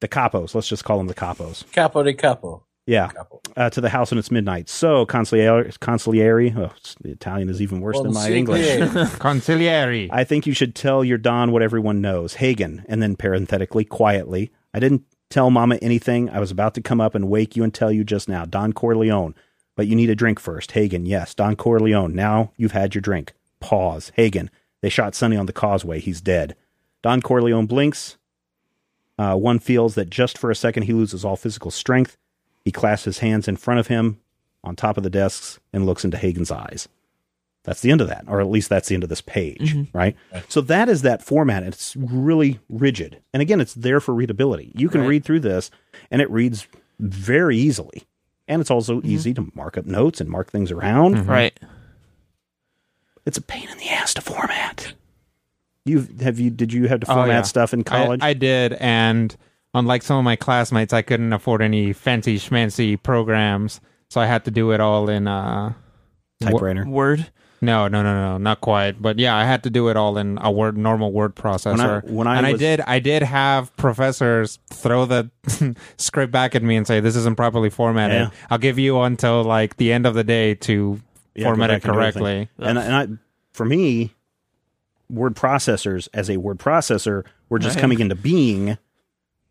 Speaker 4: The capos. Let's just call them the capos.
Speaker 2: Capo de capo.
Speaker 4: Yeah. Uh, to the house and it's midnight. So consigliere, consigliere. Oh, the Italian is even worse than my English.
Speaker 5: Consigliere.
Speaker 4: I think you should tell your Don what everyone knows. Hagen, and then parenthetically, quietly. I didn't tell Mama anything. I was about to come up and wake you and tell you just now. Don Corleone. But you need a drink first. Hagen, yes. Don Corleone. Now you've had your drink. Pause. Hagen. They shot Sonny on the causeway. He's dead. Don Corleone blinks. Uh, one feels that just for a second he loses all physical strength. He clasps his hands in front of him on top of the desks and looks into Hagen's eyes. That's the end of that, or at least that's the end of this page, mm-hmm. right? So that is that format. It's really rigid, and again, it's there for readability. You can
Speaker 1: Right.
Speaker 4: read through this, and it reads very easily, and it's also mm-hmm. easy to mark up notes and mark things around. Mm-hmm.
Speaker 1: Right.
Speaker 4: It's a pain in the ass to format. You have you did you have to
Speaker 5: Oh,
Speaker 4: format
Speaker 5: yeah.
Speaker 4: stuff in college?
Speaker 5: I, I did, and unlike some of my classmates, I couldn't afford any fancy schmancy programs, so I had to do it all in. Uh,
Speaker 4: Typewriter.
Speaker 1: Word.
Speaker 5: no, no, no, no, not quite. But yeah, I had to do it all in a word, normal word processor.
Speaker 4: when I
Speaker 5: and I
Speaker 4: was-
Speaker 5: did, I did have professors throw the script back at me and say, "This isn't properly formatted.
Speaker 4: Yeah.
Speaker 5: I'll give you until like the end of the day to
Speaker 4: Yeah,
Speaker 5: format
Speaker 4: back
Speaker 5: it
Speaker 4: and do everything.
Speaker 5: correctly."
Speaker 4: And and I, for me, word processors as a word processor were just
Speaker 1: Right.
Speaker 4: coming into being.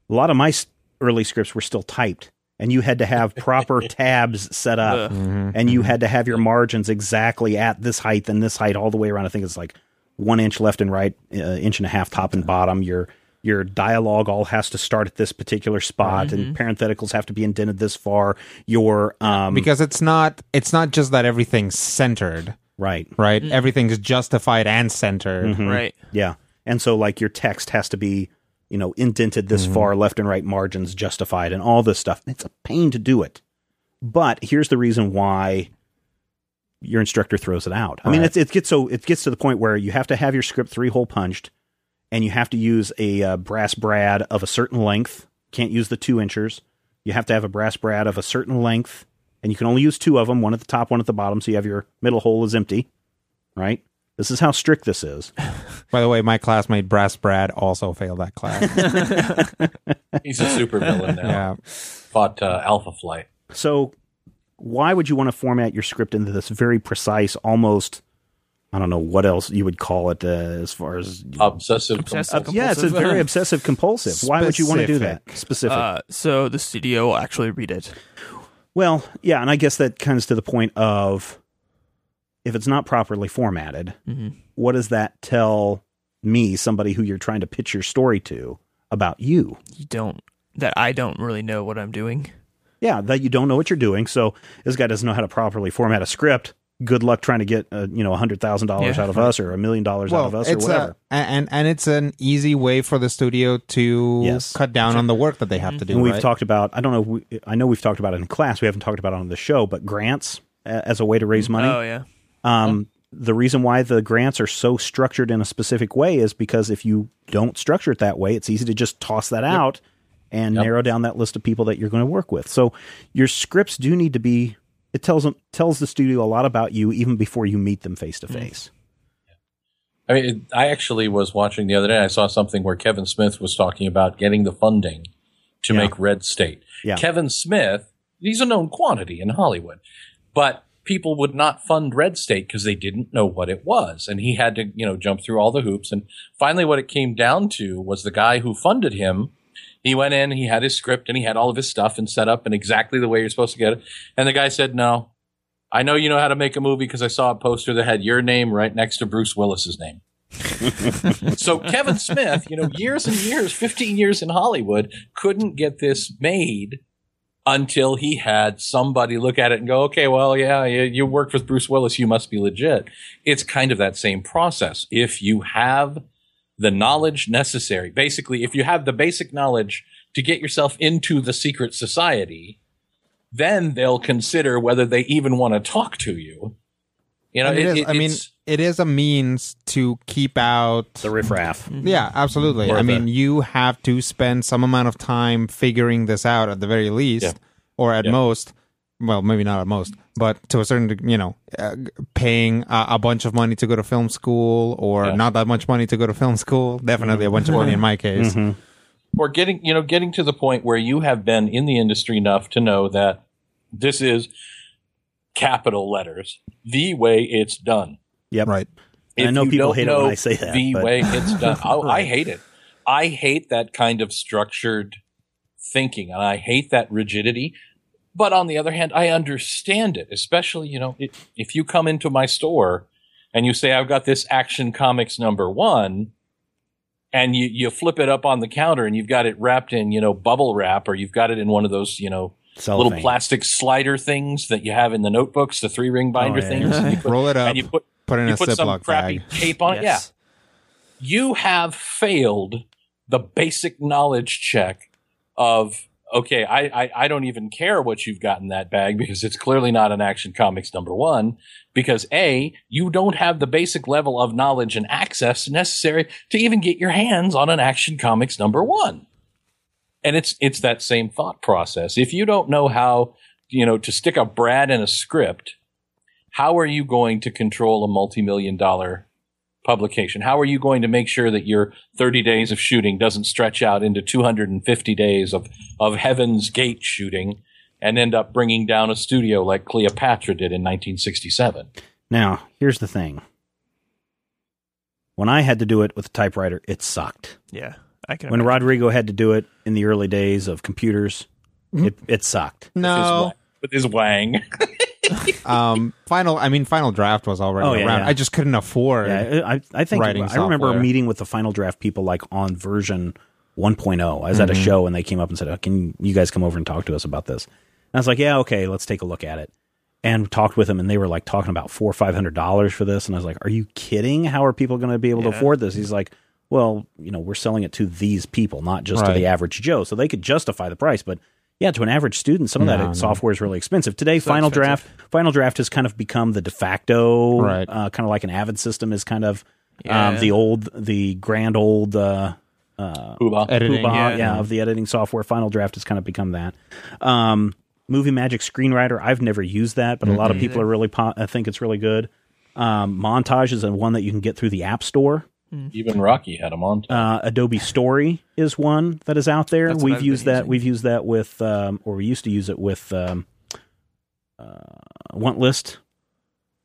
Speaker 4: A lot of my early scripts were still typed, and you had to have proper tabs set up,
Speaker 1: Ugh.
Speaker 4: and you had to have your margins exactly at this height and this height all the way around. I think it's like one inch left and right, uh, inch and a half top and bottom. Your your dialogue all has to start at this particular spot, and parentheticals have to be indented this far. Your um,
Speaker 5: because it's not it's not just that everything's centered
Speaker 4: right,
Speaker 5: right everything's justified and centered
Speaker 4: Mm-hmm.
Speaker 1: Right.
Speaker 4: Yeah. And so like your text has to be, you know, indented this far, left and right margins justified and all this stuff. It's a pain to do it. But here's the reason why your instructor throws it out. I mean,
Speaker 5: Right.
Speaker 4: it's, it gets so it gets to the point where you have to have your script three hole punched and you have to use a uh, brass brad of a certain length. Can't use the two inchers. You have to have a brass brad of a certain length and you can only use two of them, one at the top, one at the bottom. So you have your middle hole is empty, right? This is how strict this is.
Speaker 5: by the way my classmate brass brad also failed that class
Speaker 2: He's a super villain now.
Speaker 5: yeah
Speaker 2: Fought uh, Alpha Flight.
Speaker 4: So, why would you want to format your script into this very precise, almost, I don't know what else you would call it uh, as far as.
Speaker 2: Obsessive.
Speaker 1: Obsessive.
Speaker 2: compulsive.
Speaker 4: yeah, it's a very obsessive compulsive. Why would you want to do that? Specific.
Speaker 1: Uh, so the studio will actually read it.
Speaker 4: well, yeah, and I guess that comes to the point of if it's not properly formatted,
Speaker 1: Mm-hmm.
Speaker 4: what does that tell me, somebody who you're trying to pitch your story to, about you?
Speaker 1: You don't. That I don't really know what I'm doing.
Speaker 4: Yeah, that you don't know what you're doing. So this guy doesn't know how to properly format a script. Good luck trying to get uh, you know a hundred thousand dollars out of us or a million dollars out of us or whatever.
Speaker 5: a, and and it's an easy way for the studio to
Speaker 4: Yes.
Speaker 5: cut down on the work that they have to do.
Speaker 4: and we've
Speaker 5: right?
Speaker 4: talked about I don't know if we, I know we've talked about it in class. We haven't talked about it on the show, but grants as a way to raise money.
Speaker 1: Oh yeah.
Speaker 4: Um, the reason why the grants are so structured in a specific way is because if you don't structure it that way, it's easy to just toss that out and narrow down that list of people that you're going to work with. So your scripts do need to be. It tells them tells the studio a lot about you even before you meet them face to face.
Speaker 2: I mean, it- I actually was watching the other day. I saw something where Kevin Smith was talking about getting the funding to
Speaker 4: Yeah.
Speaker 2: make Red State.
Speaker 4: Yeah.
Speaker 2: Kevin Smith, he's a known quantity in Hollywood, but people would not fund Red State because they didn't know what it was, and he had to, you know, jump through all the hoops. And finally, what it came down to was the guy who funded him. He went in, he had his script, and he had all of his stuff and set up in exactly the way you're supposed to get it. And the guy said, "No, I know you know how to make a movie because I saw a poster that had your name right next to Bruce Willis's name." so Kevin Smith, you know, years and years, 15 years in Hollywood, couldn't get this made until he had somebody look at it and go, okay, well, yeah, you, you worked with Bruce Willis, you must be legit. It's kind of that same process. If you have the knowledge necessary, basically, if you have the basic knowledge to get yourself into the secret society, then they'll consider whether they even want to talk to you. You know,
Speaker 5: And it
Speaker 2: it-
Speaker 5: is-
Speaker 2: it-
Speaker 5: I mean,
Speaker 2: it's-
Speaker 5: a means to keep out
Speaker 4: The riffraff.
Speaker 5: Yeah, absolutely.
Speaker 2: Or
Speaker 5: I mean,
Speaker 2: the-
Speaker 5: you have to spend some amount of time figuring this out at the very least,
Speaker 2: Yeah.
Speaker 5: or at
Speaker 2: Yeah.
Speaker 5: most, well, maybe not at most, but to a certain, deg- you know, uh, paying a, a bunch of money to go to film school, or
Speaker 2: Yeah.
Speaker 5: not that much money to go to film school. Definitely a bunch of money in my case.
Speaker 2: or getting you know getting to the point where you have been in the industry enough to know that this is capital letters. The way it's done.
Speaker 4: Yep.
Speaker 5: Right.
Speaker 4: And I know people
Speaker 2: don't
Speaker 4: hate it when I say that,
Speaker 2: the
Speaker 4: but-
Speaker 2: way it's done. Oh, I, I hate it. I hate that kind of structured thinking and i hate that rigidity. But on the other hand i understand it especially you know it, if you come into my store and you say i've got this action comics number one and you, you flip it up on the counter and you've got it wrapped in, you know, bubble wrap or you've got it in one of those, you know,
Speaker 4: Cellophane.
Speaker 2: little plastic slider things that you have in the notebooks, the three ring binder
Speaker 4: Oh, yeah,
Speaker 2: things. and you put-
Speaker 5: Roll it up.
Speaker 2: and you put
Speaker 5: put it in
Speaker 2: you
Speaker 5: a
Speaker 2: put some crappy
Speaker 5: bag.
Speaker 2: tape on it. Yeah, you have failed the basic knowledge check of okay I, I i don't even care what you've got in that bag because it's clearly not an action comics number one because a you don't have the basic level of knowledge and access necessary to even get your hands on an action comics number one and it's it's that same thought process if you don't know how you know to stick a brad in a script how are you going to control a multi-million dollar publication? How are you going to make sure that your 30 days of shooting doesn't stretch out into 250 days of, of Heaven's Gate shooting and end up bringing down a studio like Cleopatra did in 1967?
Speaker 4: Now, here's the thing. When I had to do it with a typewriter, it sucked.
Speaker 1: Yeah, I can.
Speaker 4: When
Speaker 1: imagine.
Speaker 4: Rodrigo had to do it in the early days of computers, it, it sucked.
Speaker 5: No.
Speaker 2: With his wang.
Speaker 5: um, final. I mean, Final Draft was already
Speaker 4: Oh, yeah,
Speaker 5: around.
Speaker 4: yeah.
Speaker 5: I just couldn't afford.
Speaker 4: Yeah, I, I think
Speaker 5: Writing
Speaker 4: I remember
Speaker 5: software.
Speaker 4: meeting with the Final Draft people like on version 1.0. I was at a show and they came up and said, oh, "Can you guys come over and talk to us about this?" And I was like, "Yeah, okay, let's take a look at it." And talked with them, and they were like talking about four or five hundred dollars for this, and I was like, "Are you kidding? How are people going to be able to afford this?" He's like, "Well, you know, we're selling it to these people, not just to the average Joe, so they could justify the price." But yeah, to an average student, some of
Speaker 5: No,
Speaker 4: that
Speaker 5: no.
Speaker 4: software is really expensive. Today,
Speaker 1: So
Speaker 4: Final
Speaker 1: expensive.
Speaker 4: Draft, Final Draft has kind of become the de facto,
Speaker 5: Right.
Speaker 4: uh, kind of like an Avid system is kind of
Speaker 1: Yeah.
Speaker 4: um, the old, the grand old uh,
Speaker 2: Poobah.
Speaker 5: Editing.
Speaker 4: poobah,
Speaker 1: yeah.
Speaker 4: yeah. of the editing software. Final Draft has kind of become that. Um, Movie Magic Screenwriter, I've never used that, but a lot of people are really, po- I think it's really good. Um, Montage is a one that you can get through the App Store.
Speaker 2: Even Rocky had him on.
Speaker 4: Uh, Adobe Story is one that is out there.
Speaker 1: That's
Speaker 4: We've
Speaker 1: I've
Speaker 4: used
Speaker 1: been
Speaker 4: that.
Speaker 1: using.
Speaker 4: We've used that with, um, or we used to use it with um, uh, Want List.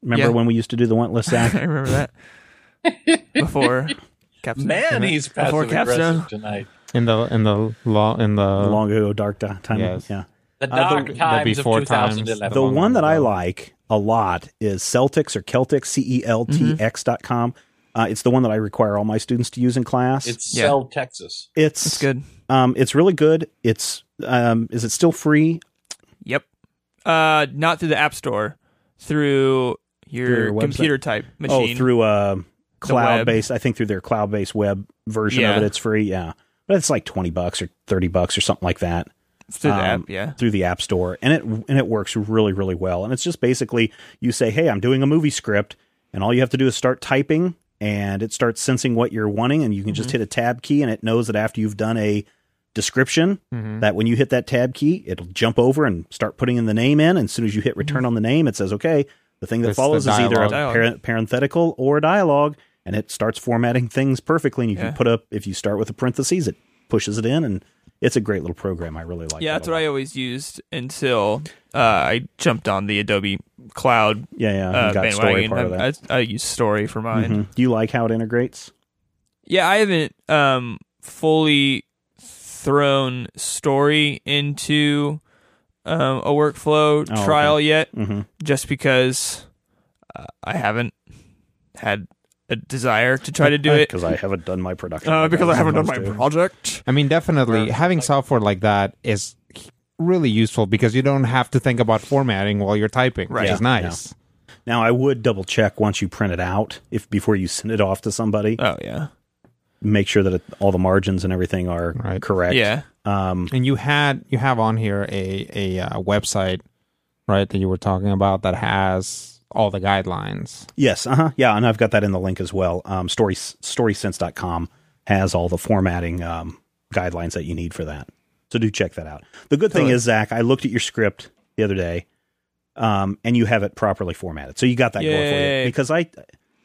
Speaker 4: Remember
Speaker 1: Yeah.
Speaker 4: when we used to do the Want List, Zach?
Speaker 1: I remember that before Capstone.
Speaker 2: Man, he's
Speaker 1: Before
Speaker 2: passive aggressive
Speaker 1: Capstone.
Speaker 2: tonight.
Speaker 5: in the in the law in the
Speaker 4: long ago, dark ti- time.
Speaker 5: Yes.
Speaker 4: Yeah.
Speaker 2: The
Speaker 4: Uh, the-
Speaker 2: dark
Speaker 4: the
Speaker 2: times of
Speaker 5: before times.
Speaker 2: 2011.
Speaker 4: The one that I like a lot is Celtics or Celtics, C E L T X dot com. Uh, it's the one that I require all my students to use in class.
Speaker 2: it's
Speaker 1: Yeah.
Speaker 2: Cell, Texas.
Speaker 4: it's
Speaker 1: It's good.
Speaker 4: Um, it's really good. It's um, is it still free?
Speaker 1: Yep. Uh, not through the App Store, through your,
Speaker 4: Through your
Speaker 1: computer type machine.
Speaker 4: Oh, through uh,
Speaker 1: web.
Speaker 4: cloud based. I think through their cloud based web version of it, it's free. Yeah, but it's like twenty bucks or thirty bucks or something like that.
Speaker 1: through the
Speaker 4: um,
Speaker 1: app. Yeah.
Speaker 4: through the app store and it and it works really really well and it's just basically you say hey i'm doing a movie script and all you have to do is start typing and it starts sensing what you're wanting and you can
Speaker 1: Mm-hmm.
Speaker 4: just hit a tab key and it knows that after you've done a description
Speaker 1: Mm-hmm.
Speaker 4: that when you hit that tab key it'll jump over and start putting in the name in and as soon as you hit return on the name it says okay the thing that
Speaker 5: It's
Speaker 4: follows is either a par- parenthetical or a dialogue and it starts formatting things perfectly and you
Speaker 1: Yeah.
Speaker 4: can put up if you start with a parentheses it pushes it in and it's a great little program i really like
Speaker 1: yeah,
Speaker 4: that
Speaker 1: that's what. I always used until uh, I jumped on the Adobe Cloud
Speaker 4: Yeah, yeah.
Speaker 1: uh,
Speaker 4: got story
Speaker 1: bandwagon.
Speaker 4: part of that.
Speaker 1: I, I use Story for mine.
Speaker 4: Mhm. Do you like how it integrates?
Speaker 1: Yeah, I haven't um, fully thrown Story into um, a workflow
Speaker 4: Oh,
Speaker 1: trial yet,
Speaker 4: Mm-hmm.
Speaker 1: just because uh, I haven't had a desire to try to do it.
Speaker 4: because I haven't done my production.
Speaker 1: Uh, because I haven't done my
Speaker 4: to.
Speaker 1: project.
Speaker 5: I mean, definitely having software like that is really useful because you don't have to think about formatting while you're typing, which
Speaker 1: Right.
Speaker 5: is
Speaker 4: Yeah,
Speaker 5: nice.
Speaker 4: Now I would double check once you print it out if before you send it off to somebody.
Speaker 1: Oh yeah,
Speaker 4: make sure that it, all the margins and everything are
Speaker 5: Right.
Speaker 4: correct.
Speaker 1: yeah.
Speaker 4: Um,
Speaker 5: And you had you have on here a a uh, website, right, that you were talking about that has all the guidelines.
Speaker 4: yes. Uh huh. Yeah, and I've got that in the link as well. Um, story storysense.com has all the formatting um, guidelines that you need for that. So do check that out. The good thing is, Zach, I looked at your script the other day, um, and you have it properly formatted. So you got that going for you. Because I,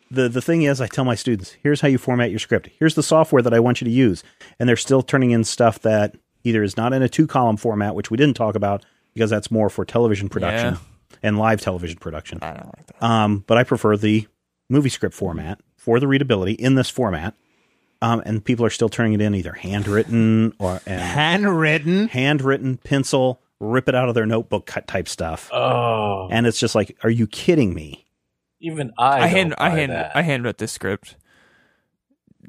Speaker 4: the the thing is, I tell my students, here's how you format your script. Here's the software that I want you to use, and they're still turning in stuff that either is not in a two column format, which we didn't talk about because that's more for television production and live television production.
Speaker 1: I don't like that.
Speaker 4: Um, but I prefer the movie script format for the readability in this format. Um, and people are still turning it in either handwritten or
Speaker 5: Handwritten.
Speaker 4: handwritten pencil, rip it out of their notebook cut type stuff.
Speaker 2: Oh,
Speaker 4: And it's just like, are you kidding me?
Speaker 2: even I.
Speaker 1: I hand
Speaker 2: don't
Speaker 1: I hand
Speaker 2: that.
Speaker 1: I handwrote this script.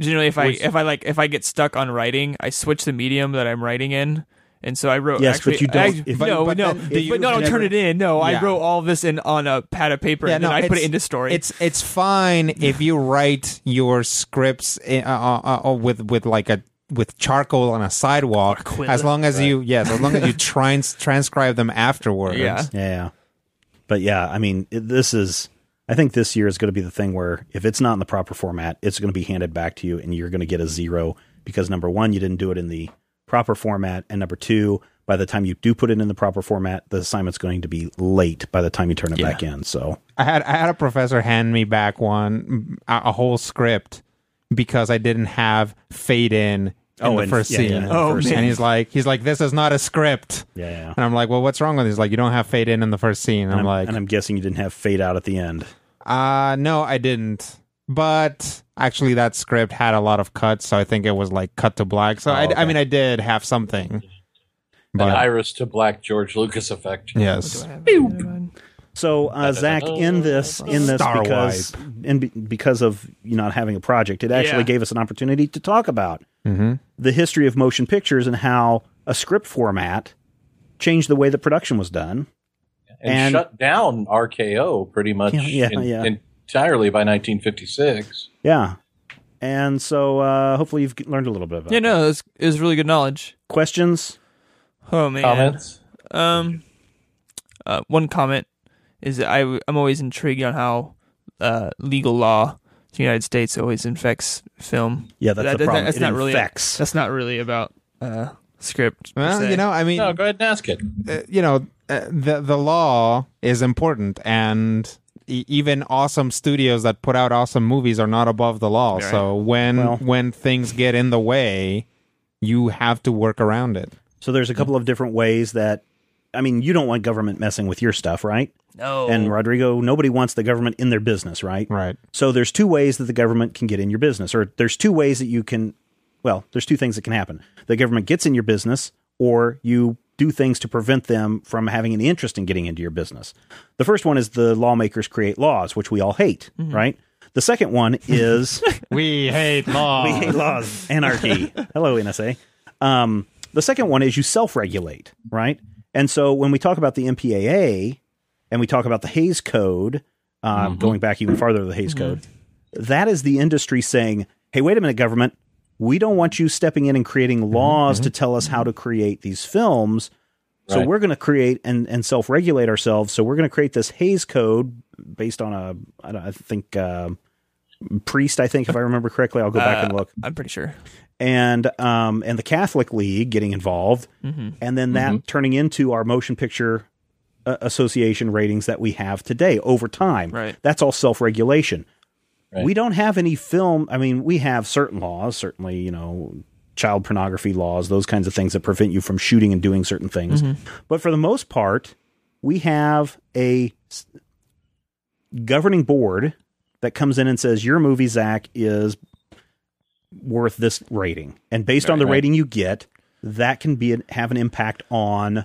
Speaker 1: Generally, if I
Speaker 2: Which-
Speaker 1: if I like if I get stuck on writing, I switch the medium that I'm writing in, And so I wrote.
Speaker 4: Yes,
Speaker 1: actually,
Speaker 4: but you don't-
Speaker 1: I-
Speaker 4: if-
Speaker 1: no,
Speaker 5: but
Speaker 1: no,
Speaker 5: then
Speaker 1: but
Speaker 5: you
Speaker 1: no, don't turn it in. No, I wrote all this in on a pad of paper, and then I put it into story.
Speaker 5: It's it's fine if you write your scripts uh, uh, uh, with with like a with charcoal on a sidewalk,
Speaker 1: quill.
Speaker 5: as long as you yes, as long as you try and transcribe them afterwards.
Speaker 1: Yeah.
Speaker 4: Yeah. But yeah, I mean, it, this is, I think this year is going to be the thing where if it's not in the proper format, it's going to be handed back to you and you're going to get a zero because number one, you didn't do it in the proper format. And number two, by the time you do put it in the proper format, the assignment's going to be late by the time you turn it back in. So,
Speaker 5: I had I had a professor hand me back one a, a whole script because I didn't have fade in in
Speaker 4: Oh,
Speaker 5: the
Speaker 4: and-
Speaker 5: first
Speaker 4: yeah,
Speaker 5: scene.
Speaker 4: yeah, in
Speaker 1: Oh, first man.
Speaker 5: and he's like he's like this is not a script.
Speaker 4: yeah, yeah.
Speaker 5: And I'm like, well, what's wrong with this? He's like, you don't have fade in in the first scene. And I'm,
Speaker 4: And
Speaker 5: like,
Speaker 4: and I'm guessing you didn't have fade out at the end.
Speaker 5: uh, no, I didn't. But actually, that script had a lot of cuts, so I think it was like cut to black. So I,
Speaker 4: okay.
Speaker 5: I mean, I did have something.
Speaker 2: An
Speaker 5: But
Speaker 2: Iris to Black George Lucas effect.
Speaker 5: yes,
Speaker 4: So, uh, Zach, in this, in this,
Speaker 5: Star
Speaker 4: because in be, because of you not having a project, it actually
Speaker 1: Yeah.
Speaker 4: gave us an opportunity to talk about
Speaker 5: Mm-hmm.
Speaker 4: the history of motion pictures and how a script format changed the way the production was done.
Speaker 2: and,
Speaker 4: And-
Speaker 2: shut down RKO pretty much
Speaker 4: Yeah, yeah,
Speaker 2: in-
Speaker 4: yeah.
Speaker 2: Entirely by 1956.
Speaker 4: Yeah, and so uh, hopefully you've learned a little bit about.
Speaker 1: yeah,
Speaker 4: that.
Speaker 1: no, it was, it was really good knowledge.
Speaker 4: questions.
Speaker 1: Oh man.
Speaker 2: Comments?
Speaker 1: Um, uh, one comment is that I, I'm always intrigued on how uh, legal law in the United States always infects film.
Speaker 4: Yeah, that's
Speaker 1: That-
Speaker 4: the
Speaker 1: that-
Speaker 4: problem.
Speaker 1: That's
Speaker 4: it
Speaker 1: not really
Speaker 4: infects.
Speaker 1: that's not really about uh, script.
Speaker 5: well,
Speaker 1: se.
Speaker 5: you know, I mean,
Speaker 2: No, go ahead and ask it.
Speaker 5: uh, you know, uh, the the law is important, and e- even awesome studios that put out awesome movies are not above the law. So when
Speaker 4: Well-
Speaker 5: when things get in the way, you have to work around it.
Speaker 4: So there's a couple of different ways that. I mean, you don't want government messing with your stuff, right?
Speaker 1: no.
Speaker 4: And Rodrigo, nobody wants the government in their business, right?
Speaker 5: Right.
Speaker 4: So there's two ways that the government can get in your business, or there's two ways that you can. Well, there's two things that can happen. The government gets in your business, or you do things to prevent them from having any interest in getting into your business. The first one is the lawmakers create laws, which we all hate, right? The second one is
Speaker 5: We hate law.
Speaker 4: we hate laws, anarchy. Hello, NSA. Um, the second one is you self-regulate, right? And so when we talk about the MPAA and we talk about the Hays Code, um, going back even farther to the Hays Code, that is the industry saying, "Hey, wait a minute, government, we don't want you stepping in and creating laws to tell us how to create these films." So
Speaker 2: Right.
Speaker 4: we're going to create and, and self regulate ourselves. So we're going to create this Hays Code based on a I, don't, I think uh, priest. I think if I remember correctly, I'll go back and look
Speaker 1: I'm pretty sure.
Speaker 4: and um, and the Catholic League getting involved,
Speaker 1: Mm-hmm.
Speaker 4: and then that turning into our motion picture uh, association ratings that we have today over time.
Speaker 1: Right.
Speaker 4: That's all self regulation.
Speaker 2: Right.
Speaker 4: We don't have any film. I mean, we have certain laws, certainly, you know, child pornography laws, those kinds of things that prevent you from shooting and doing certain things. Mm-hmm. But for the most part, we have a governing board that comes in and says your movie, Zach, is worth this rating, and based on the
Speaker 2: Right.
Speaker 4: rating you get, that can be have an impact on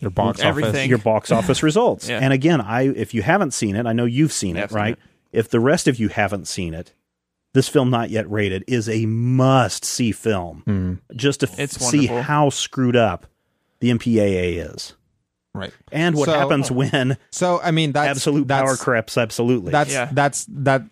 Speaker 5: Your box
Speaker 1: Everything.
Speaker 5: office.
Speaker 4: your box office results.
Speaker 1: Yeah.
Speaker 4: And again, I if you haven't seen it, I know you've seen
Speaker 1: Yeah,
Speaker 4: it,
Speaker 1: I've seen
Speaker 4: right?
Speaker 1: it.
Speaker 4: If the rest of you haven't seen it, this film not yet rated is a must see film. Hmm. Just to f-
Speaker 1: It's
Speaker 4: see how screwed up the MPAA is.
Speaker 5: Right.
Speaker 4: And what
Speaker 5: So-
Speaker 4: happens when
Speaker 5: So I mean, that's
Speaker 4: absolute
Speaker 5: that's,
Speaker 4: power creeps absolutely.
Speaker 5: That's
Speaker 1: Yeah.
Speaker 5: that's that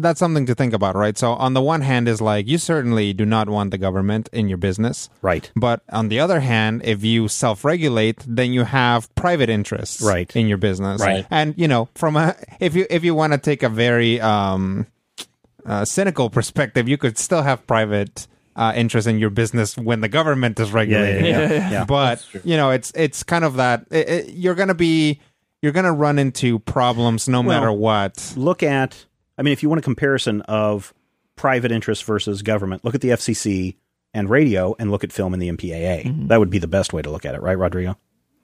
Speaker 5: that's something to think about, right? So on the one hand, is like you certainly do not want the government in your business,
Speaker 4: right.
Speaker 5: but on the other hand, if you self-regulate, then you have private interests,
Speaker 4: Right.
Speaker 5: in your business,
Speaker 4: Right.
Speaker 5: And you know, from a if you if you want to take a very um, uh, cynical perspective, you could still have private. Uh, interest in your business when the government is regulating
Speaker 4: yeah,
Speaker 5: it.
Speaker 4: yeah. yeah.
Speaker 5: but you know it's it's kind of that it, it- you're gonna be you're gonna run into problems no matter what
Speaker 4: look at I mean, if you want a comparison of private interest versus government, look at the FCC and radio and look at film and the MPAA.
Speaker 1: Mm-hmm.
Speaker 4: That would be the best way to look at it, right, Rodrigo?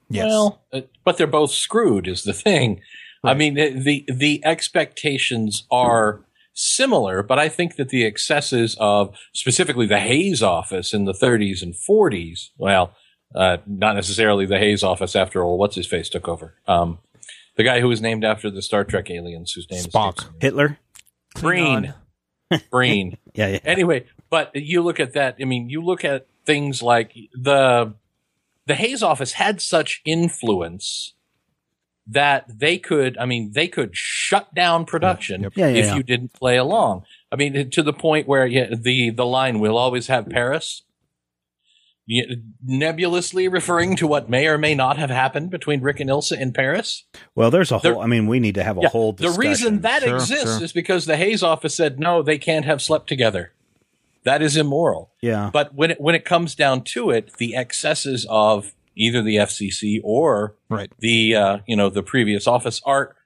Speaker 5: yes
Speaker 2: Well, uh, but they're both screwed is the thing. I mean, the, the the expectations are similar, but I think that the excesses of specifically the Hays office in the 30s and 40s, well, uh, not necessarily the Hays office after all, what's his face took over. Um, the guy who was named after the Star Trek aliens whose name is Spock.
Speaker 4: Hitler?
Speaker 2: Breen. Breen.
Speaker 4: Yeah, yeah.
Speaker 2: anyway, but you look at that. I mean, you look at things like the the Hays office had such influence that they could, I mean, they could shut down production
Speaker 4: Yeah, yeah,
Speaker 2: if
Speaker 4: yeah.
Speaker 2: you didn't play along. I mean, to the point where yeah, the the line "We'll always have Paris," yeah, nebulously referring to what may or may not have happened between Rick and Ilsa in Paris.
Speaker 4: Well, there's a
Speaker 2: There-
Speaker 4: whole. I mean, we need to have a
Speaker 2: Yeah,
Speaker 4: whole.
Speaker 2: the reason that
Speaker 5: Sure,
Speaker 2: exists
Speaker 5: sure.
Speaker 2: is because the Hays office said no, they can't have slept together. That is immoral.
Speaker 4: yeah,
Speaker 2: But when it when it comes down to it, the excesses of either the FCC or
Speaker 5: Right.
Speaker 2: the uh, you know the previous office are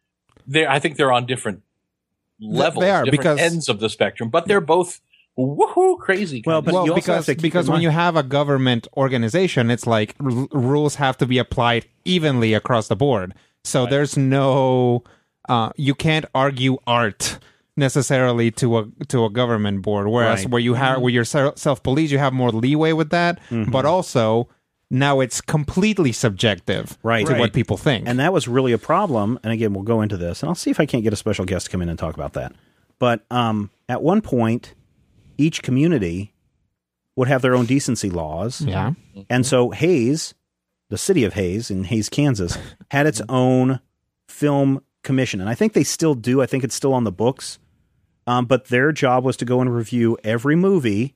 Speaker 2: they I think they're on different levels,
Speaker 5: they are,
Speaker 2: different
Speaker 5: because-
Speaker 2: ends of the spectrum, but they're both woohoo crazy.
Speaker 4: Well, but
Speaker 5: well,
Speaker 4: you
Speaker 5: because
Speaker 4: have
Speaker 5: because when you have a government organization, it's like r- rules have to be applied evenly across the board. So there's no, uh, you can't argue art necessarily to a to a government board. Whereas
Speaker 4: Right.
Speaker 5: where you have where you're self police, you have more leeway with that.
Speaker 4: Mm-hmm.
Speaker 5: But also now it's completely subjective
Speaker 4: Right.
Speaker 5: to
Speaker 4: Right.
Speaker 5: what people think.
Speaker 4: and that was really a problem. And again, we'll go into this, and I'll see if I can't get a special guest to come in and talk about that. But um, at one point, each community would have their own decency laws.
Speaker 5: yeah.
Speaker 4: And so Hays, the city of Hays in Hays, Kansas, had its own film commission. And I think they still do. I think it's still on the books. Um, but their job was to go and review every movie.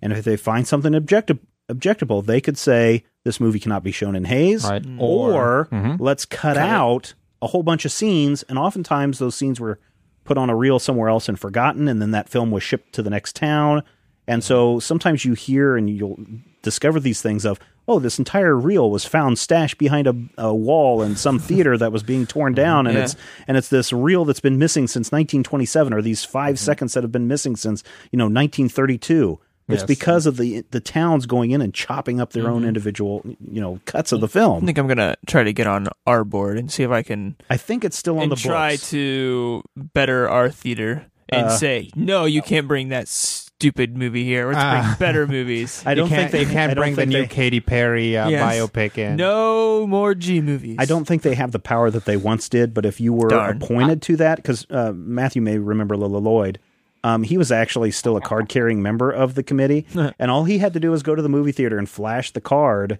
Speaker 4: And if they find something objective, objectable, they could say, this movie cannot be shown in Hays.
Speaker 5: Right.
Speaker 4: Or,
Speaker 5: Mhm.
Speaker 4: let's cut, out a whole bunch of scenes. And oftentimes those scenes were put on a reel somewhere else and forgotten. And then that film was shipped to the next town. And so sometimes you hear and you'll discover these things of, oh, this entire reel was found stashed behind a, a wall in some theater that was being torn down, and
Speaker 1: Yeah.
Speaker 4: it's and it's this reel that's been missing since 1927, or these 5 mm-hmm. seconds that have been missing since you know 1932. It's
Speaker 5: Yes.
Speaker 4: because of the the towns going in and chopping up their own individual you know cuts of the film.
Speaker 1: I think I'm gonna try to get on our board and see if I can
Speaker 4: I think it's still on
Speaker 1: and
Speaker 4: the
Speaker 1: try
Speaker 4: books.
Speaker 1: to better our theater and
Speaker 4: Uh,
Speaker 1: say no, you can't bring that stupid movie here. Let's
Speaker 5: Ah.
Speaker 1: bring better movies.
Speaker 4: I don't think they
Speaker 5: you can't bring the new
Speaker 4: they-
Speaker 5: Katy Perry uh,
Speaker 1: Yes.
Speaker 5: biopic in.
Speaker 1: No more G movies.
Speaker 4: I don't think they have the power that they once did, but if you were
Speaker 1: Darn.
Speaker 4: appointed to that, because uh, Matthew may remember Lila Lloyd, um, he was actually still a card carrying member of the committee, and all he had to do was go to the movie theater and flash the card.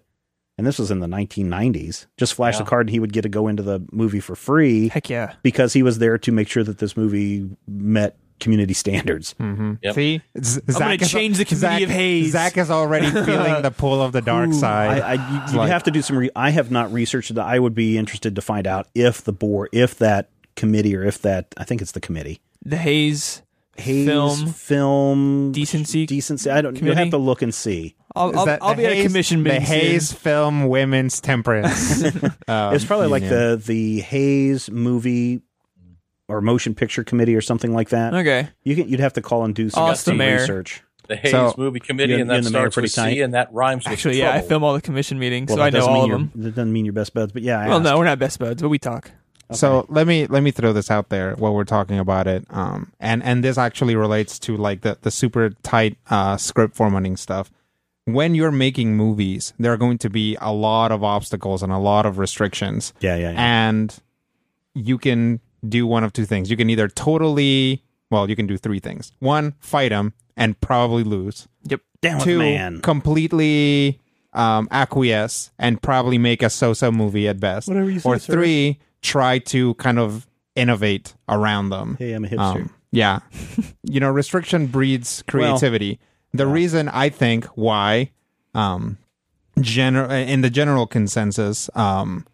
Speaker 4: And this was in the 1990s. Just flash the card, and he would get to go into the movie for free
Speaker 1: Heck yeah.
Speaker 4: because he was there to make sure that this movie met community standards.
Speaker 5: Mm-hmm.
Speaker 2: Yep.
Speaker 5: See, Z-
Speaker 1: I'm gonna
Speaker 5: is-
Speaker 1: change the community
Speaker 5: Zach-
Speaker 1: of Hays.
Speaker 5: Zach is already feeling the pull of the dark side.
Speaker 4: I, I, you,
Speaker 5: like-
Speaker 4: have to do some. Re- I have not researched that. I would be interested to find out if the board, if that committee, or if that, I think it's the committee,
Speaker 1: The Hays
Speaker 4: Hays
Speaker 1: Film
Speaker 4: film
Speaker 1: Decency
Speaker 4: decency. I don't. You
Speaker 1: Committee?
Speaker 4: have to look and see.
Speaker 1: I'll,
Speaker 5: Is
Speaker 1: I'll,
Speaker 5: that
Speaker 1: I'll
Speaker 5: the
Speaker 1: be at a
Speaker 5: Hays-
Speaker 1: commission
Speaker 5: The
Speaker 1: meeting soon.
Speaker 5: Hays Film Women's Temperance. um,
Speaker 4: it's probably like
Speaker 5: union.
Speaker 4: the the Hays movie or motion picture committee or something like that.
Speaker 1: Okay.
Speaker 4: You can, you'd have to call and do some,
Speaker 1: Ask
Speaker 4: some research.
Speaker 2: the Hays
Speaker 5: So-
Speaker 2: movie committee, and
Speaker 4: you
Speaker 2: that
Speaker 4: and
Speaker 2: starts
Speaker 4: pretty
Speaker 2: with
Speaker 4: tight?
Speaker 2: C, and that rhymes with
Speaker 1: Actually, yeah, I film all the commission meetings,
Speaker 4: Well,
Speaker 1: so I
Speaker 4: that
Speaker 1: know
Speaker 4: doesn't
Speaker 1: all of
Speaker 4: mean
Speaker 1: them.
Speaker 4: your- That doesn't mean your best buds, but yeah. I
Speaker 1: Well,
Speaker 4: asked.
Speaker 1: no, we're not best buds, but we talk.
Speaker 5: So let me let me throw this out there while we're talking about it. Um, and and this actually relates to like the the super tight uh, script formatting stuff. When you're making movies, there are going to be a lot of obstacles and a lot of restrictions.
Speaker 4: Yeah, yeah, yeah.
Speaker 5: And you can do one of two things. You can either totally well, you can do three things. One, fight them and probably lose.
Speaker 1: Yep.
Speaker 4: Down with
Speaker 5: Two,
Speaker 4: man.
Speaker 5: completely um, acquiesce and probably make a so-so movie at best.
Speaker 4: Whatever you say,
Speaker 5: or
Speaker 4: sir.
Speaker 5: three, try to kind of innovate around them.
Speaker 4: Hey, I'm a hipster.
Speaker 5: Um, yeah, you know, restriction breeds creativity. the reason I think why, um, gener- in the general consensus, um,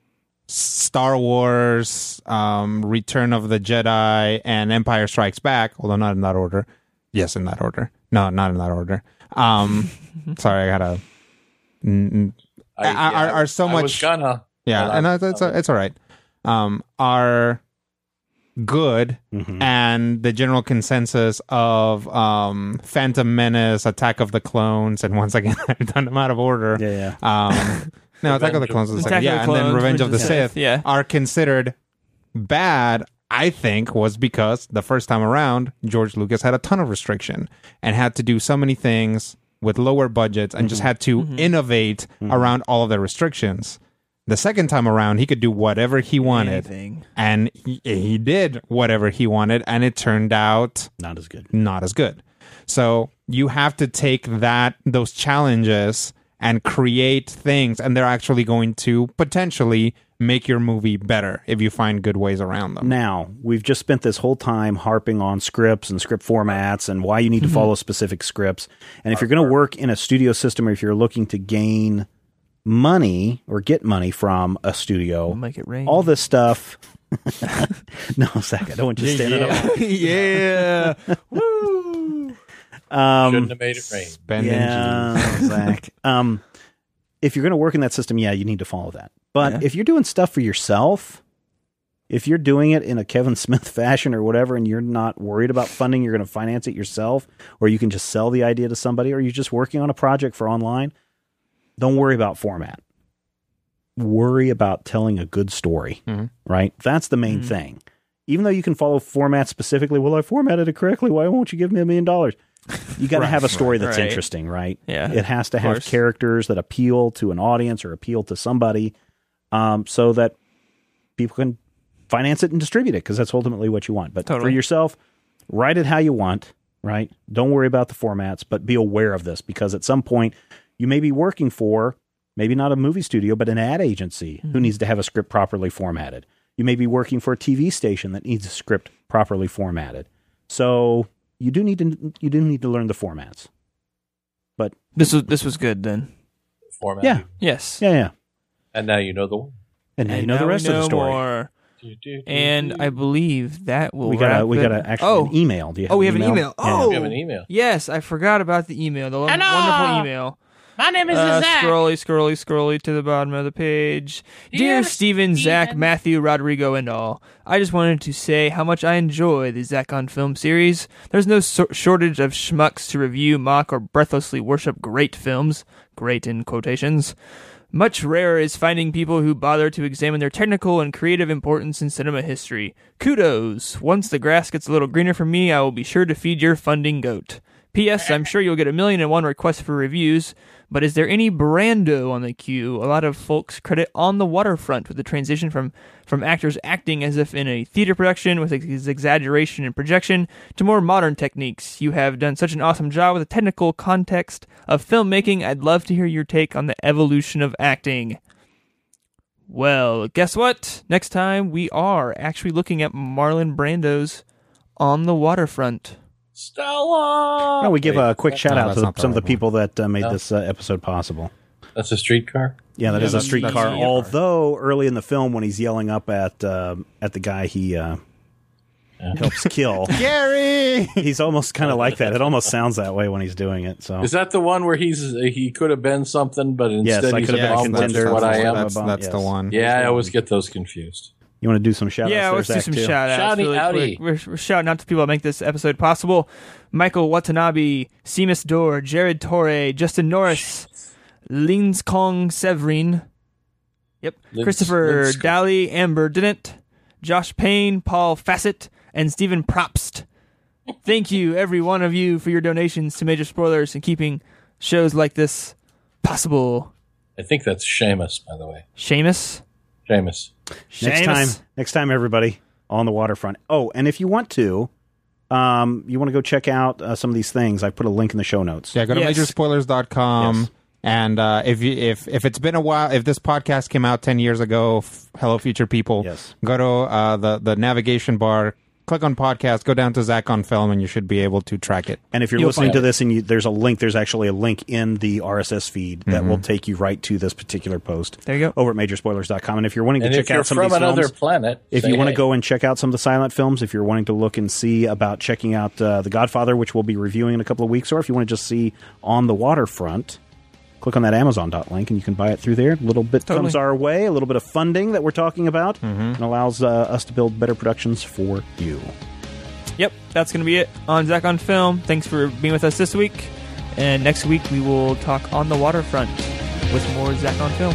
Speaker 5: Star Wars, um, Return of the Jedi, and Empire Strikes Back, although not in that order. Yes, in that order. No, not in that order. Um, sorry, I gotta. N- n-
Speaker 2: I-
Speaker 5: are- are- are so
Speaker 2: I was
Speaker 5: much-
Speaker 2: gonna.
Speaker 5: yeah, and
Speaker 2: I-
Speaker 5: it's, it's all right. Um, are good,
Speaker 4: Mhm.
Speaker 5: and the general consensus of um, Phantom Menace, Attack of the Clones, and once again I've done them out of order.
Speaker 4: Yeah, yeah.
Speaker 5: Um, no, Attack of the Clones is the
Speaker 1: Attack
Speaker 5: second.
Speaker 1: of
Speaker 5: Yeah,
Speaker 1: the
Speaker 5: and then Revenge of the
Speaker 1: Revenge
Speaker 5: Sith.
Speaker 1: yeah.
Speaker 5: are considered bad. I think was because the first time around George Lucas had a ton of restriction and had to do so many things with lower budgets and just mm-hmm. had to mm-hmm. innovate mm-hmm. around all of the restrictions. The second time around, he could do whatever he wanted,
Speaker 1: Anything.
Speaker 5: and he, he did whatever he wanted, and it turned out
Speaker 4: Not as good.
Speaker 5: not as good. So you have to take that those challenges and create things, and they're actually going to potentially make your movie better if you find good ways around them.
Speaker 4: Now, we've just spent this whole time harping on scripts and script formats and why you need to follow specific scripts. And if you're going to work in a studio system or if you're looking to gain money or get money from a studio,
Speaker 1: We'll make it rain.
Speaker 4: all this stuff. no, Zach, I don't want you standing up.
Speaker 1: yeah. Woo.
Speaker 4: Um,
Speaker 2: Shouldn't have made it rain.
Speaker 5: Spending
Speaker 4: yeah, Zach. Um, if you're going to work in that system, yeah, you need to follow that. But
Speaker 1: Yeah.
Speaker 4: if you're doing stuff for yourself, if you're doing it in a Kevin Smith fashion or whatever, and you're not worried about funding, you're going to finance it yourself, or you can just sell the idea to somebody, or you're just working on a project for online, don't worry about format. Worry about telling a good story,
Speaker 5: Mhm.
Speaker 4: right? That's the main thing. Even though you can follow format specifically, well, I formatted it correctly. Why won't you give me a million dollars? You got to have a story that's
Speaker 1: right.
Speaker 4: interesting, right?
Speaker 1: Yeah,
Speaker 4: It has to have
Speaker 1: course.
Speaker 4: characters that appeal to an audience or appeal to somebody um, so that people can finance it and distribute it because that's ultimately what you want. But for yourself, write it how you want, right? Don't worry about the formats, but be aware of this because at some point you may be working for maybe not a movie studio, but an ad agency
Speaker 1: Mm-hmm.
Speaker 4: who needs to have a script properly formatted. You may be working for a TV station that needs a script properly formatted. So you do need to you do need to learn the formats. But
Speaker 1: This was this was good then.
Speaker 2: Format.
Speaker 4: yeah,
Speaker 1: Yes.
Speaker 4: yeah, yeah.
Speaker 2: And now you know the one.
Speaker 4: And now you know the
Speaker 1: now we
Speaker 4: rest of the story.
Speaker 1: more. And. I believe that will
Speaker 4: We got a we got a actually
Speaker 1: oh.
Speaker 4: an email. Do you have
Speaker 1: Oh, we
Speaker 4: an
Speaker 1: have an email.
Speaker 4: Yeah.
Speaker 1: Oh.
Speaker 2: We have oh. an email.
Speaker 1: Yes, I forgot about the email. The lo-
Speaker 6: Hello.
Speaker 1: wonderful email.
Speaker 6: My name is
Speaker 1: Uh,
Speaker 6: Zach.
Speaker 1: scrolly, scrolly, scrolly to the bottom of the page. Dear,
Speaker 6: Dear
Speaker 1: Steven, Zach, Matthew, Rodrigo, and all, I just wanted to say how much I enjoy the Zach on Film series. There's no so- shortage of schmucks to review, mock, or breathlessly worship great films. Great in quotations. Much rarer is finding people who bother to examine their technical and creative importance in cinema history. Kudos! Once the grass gets a little greener for me, I will be sure to feed your funding goat. P.S. I'm sure you'll get a million and one requests for reviews, but is there any Brando on the queue? A lot of folks credit On the Waterfront with the transition from, from actors acting as if in a theater production with ex- exaggeration and projection to more modern techniques. You have done such an awesome job with the technical context of filmmaking. I'd love to hear your take on the evolution of acting. Well, guess what? Next time we are actually looking at Marlon Brando's On the Waterfront.
Speaker 2: Stella.
Speaker 4: Oh, we give a quick shout out to
Speaker 5: not the
Speaker 4: some of the
Speaker 5: right
Speaker 4: people that uh, made
Speaker 2: No.
Speaker 4: this uh, episode possible.
Speaker 2: That's a streetcar.
Speaker 4: Yeah, that
Speaker 5: Yeah,
Speaker 4: is a
Speaker 5: that's-
Speaker 4: streetcar.
Speaker 5: that's a streetcar.
Speaker 4: Although early in the film, when he's yelling up at uh, at the guy he uh, helps kill,
Speaker 5: Gary!
Speaker 4: he's almost kind of like that. It almost sounds that way when he's doing it. So
Speaker 2: Is that the one where he's he could have been something, but instead
Speaker 4: Yes, I
Speaker 2: he's
Speaker 4: could have
Speaker 2: a
Speaker 4: been a
Speaker 2: bomb, which is
Speaker 4: contender.
Speaker 2: what I am.
Speaker 5: That's, that's the one.
Speaker 2: Yeah, I always get those confused.
Speaker 4: You want to do some shout
Speaker 1: yeah,
Speaker 4: outs?
Speaker 1: let's do some shout outs
Speaker 2: Shouty
Speaker 1: really
Speaker 2: outy.
Speaker 1: quick. We're, we're shouting out to people that make this episode possible. Michael Watanabe, Seamus Dorr, Jared Torre, Justin Norris, Lins Kong Severin, yep,
Speaker 2: Lins-
Speaker 1: Christopher
Speaker 2: Lins-
Speaker 1: Daly, Amber Didn't, Josh Payne, Paul Fassett, and Stephen Propst. Thank you, every one of you, for your donations to Major Spoilers and keeping shows like this possible.
Speaker 2: I think that's Seamus, by the way.
Speaker 1: Seamus?
Speaker 2: Seamus.
Speaker 4: Next time, next time, everybody on the waterfront. Oh, and if you want to, um, you want to go check out uh, some of these things. I put a link in the show notes.
Speaker 5: Yeah, go to
Speaker 1: Yes.
Speaker 5: majorspoilers.com.
Speaker 4: Yes.
Speaker 5: And uh, if you, if if it's been a while, if this podcast came out ten years ago, f- hello future people,
Speaker 4: Yes.
Speaker 5: go to uh, the the navigation bar, click on podcast, go down to Zach on film, and you should be able to track it.
Speaker 4: And if you're
Speaker 1: You'll
Speaker 4: listening to this and you, there's a link, there's actually a link in the RSS feed that
Speaker 2: Mm-hmm.
Speaker 4: will take you right to this particular post.
Speaker 1: There you go.
Speaker 4: Over at majorspoilers.com. And if you're wanting to
Speaker 2: And
Speaker 4: check out some
Speaker 2: from
Speaker 4: of these
Speaker 2: another
Speaker 4: films,
Speaker 2: planet,
Speaker 4: if
Speaker 2: say
Speaker 4: you want to go and check out some of the silent films, if you're wanting to look and see about checking out uh, The Godfather, which we'll be reviewing in a couple of weeks, or if you want to just see On the Waterfront, click on that Amazon dot link and you can buy it through there. A little bit
Speaker 1: Totally.
Speaker 4: comes our way, a little bit of funding that we're talking about,
Speaker 2: Mm-hmm.
Speaker 4: and allows uh, us to build better productions for you.
Speaker 1: Yep, that's going to be it on Zach on Film. Thanks for being with us this week. And next week we will talk on the waterfront with more Zach on Film.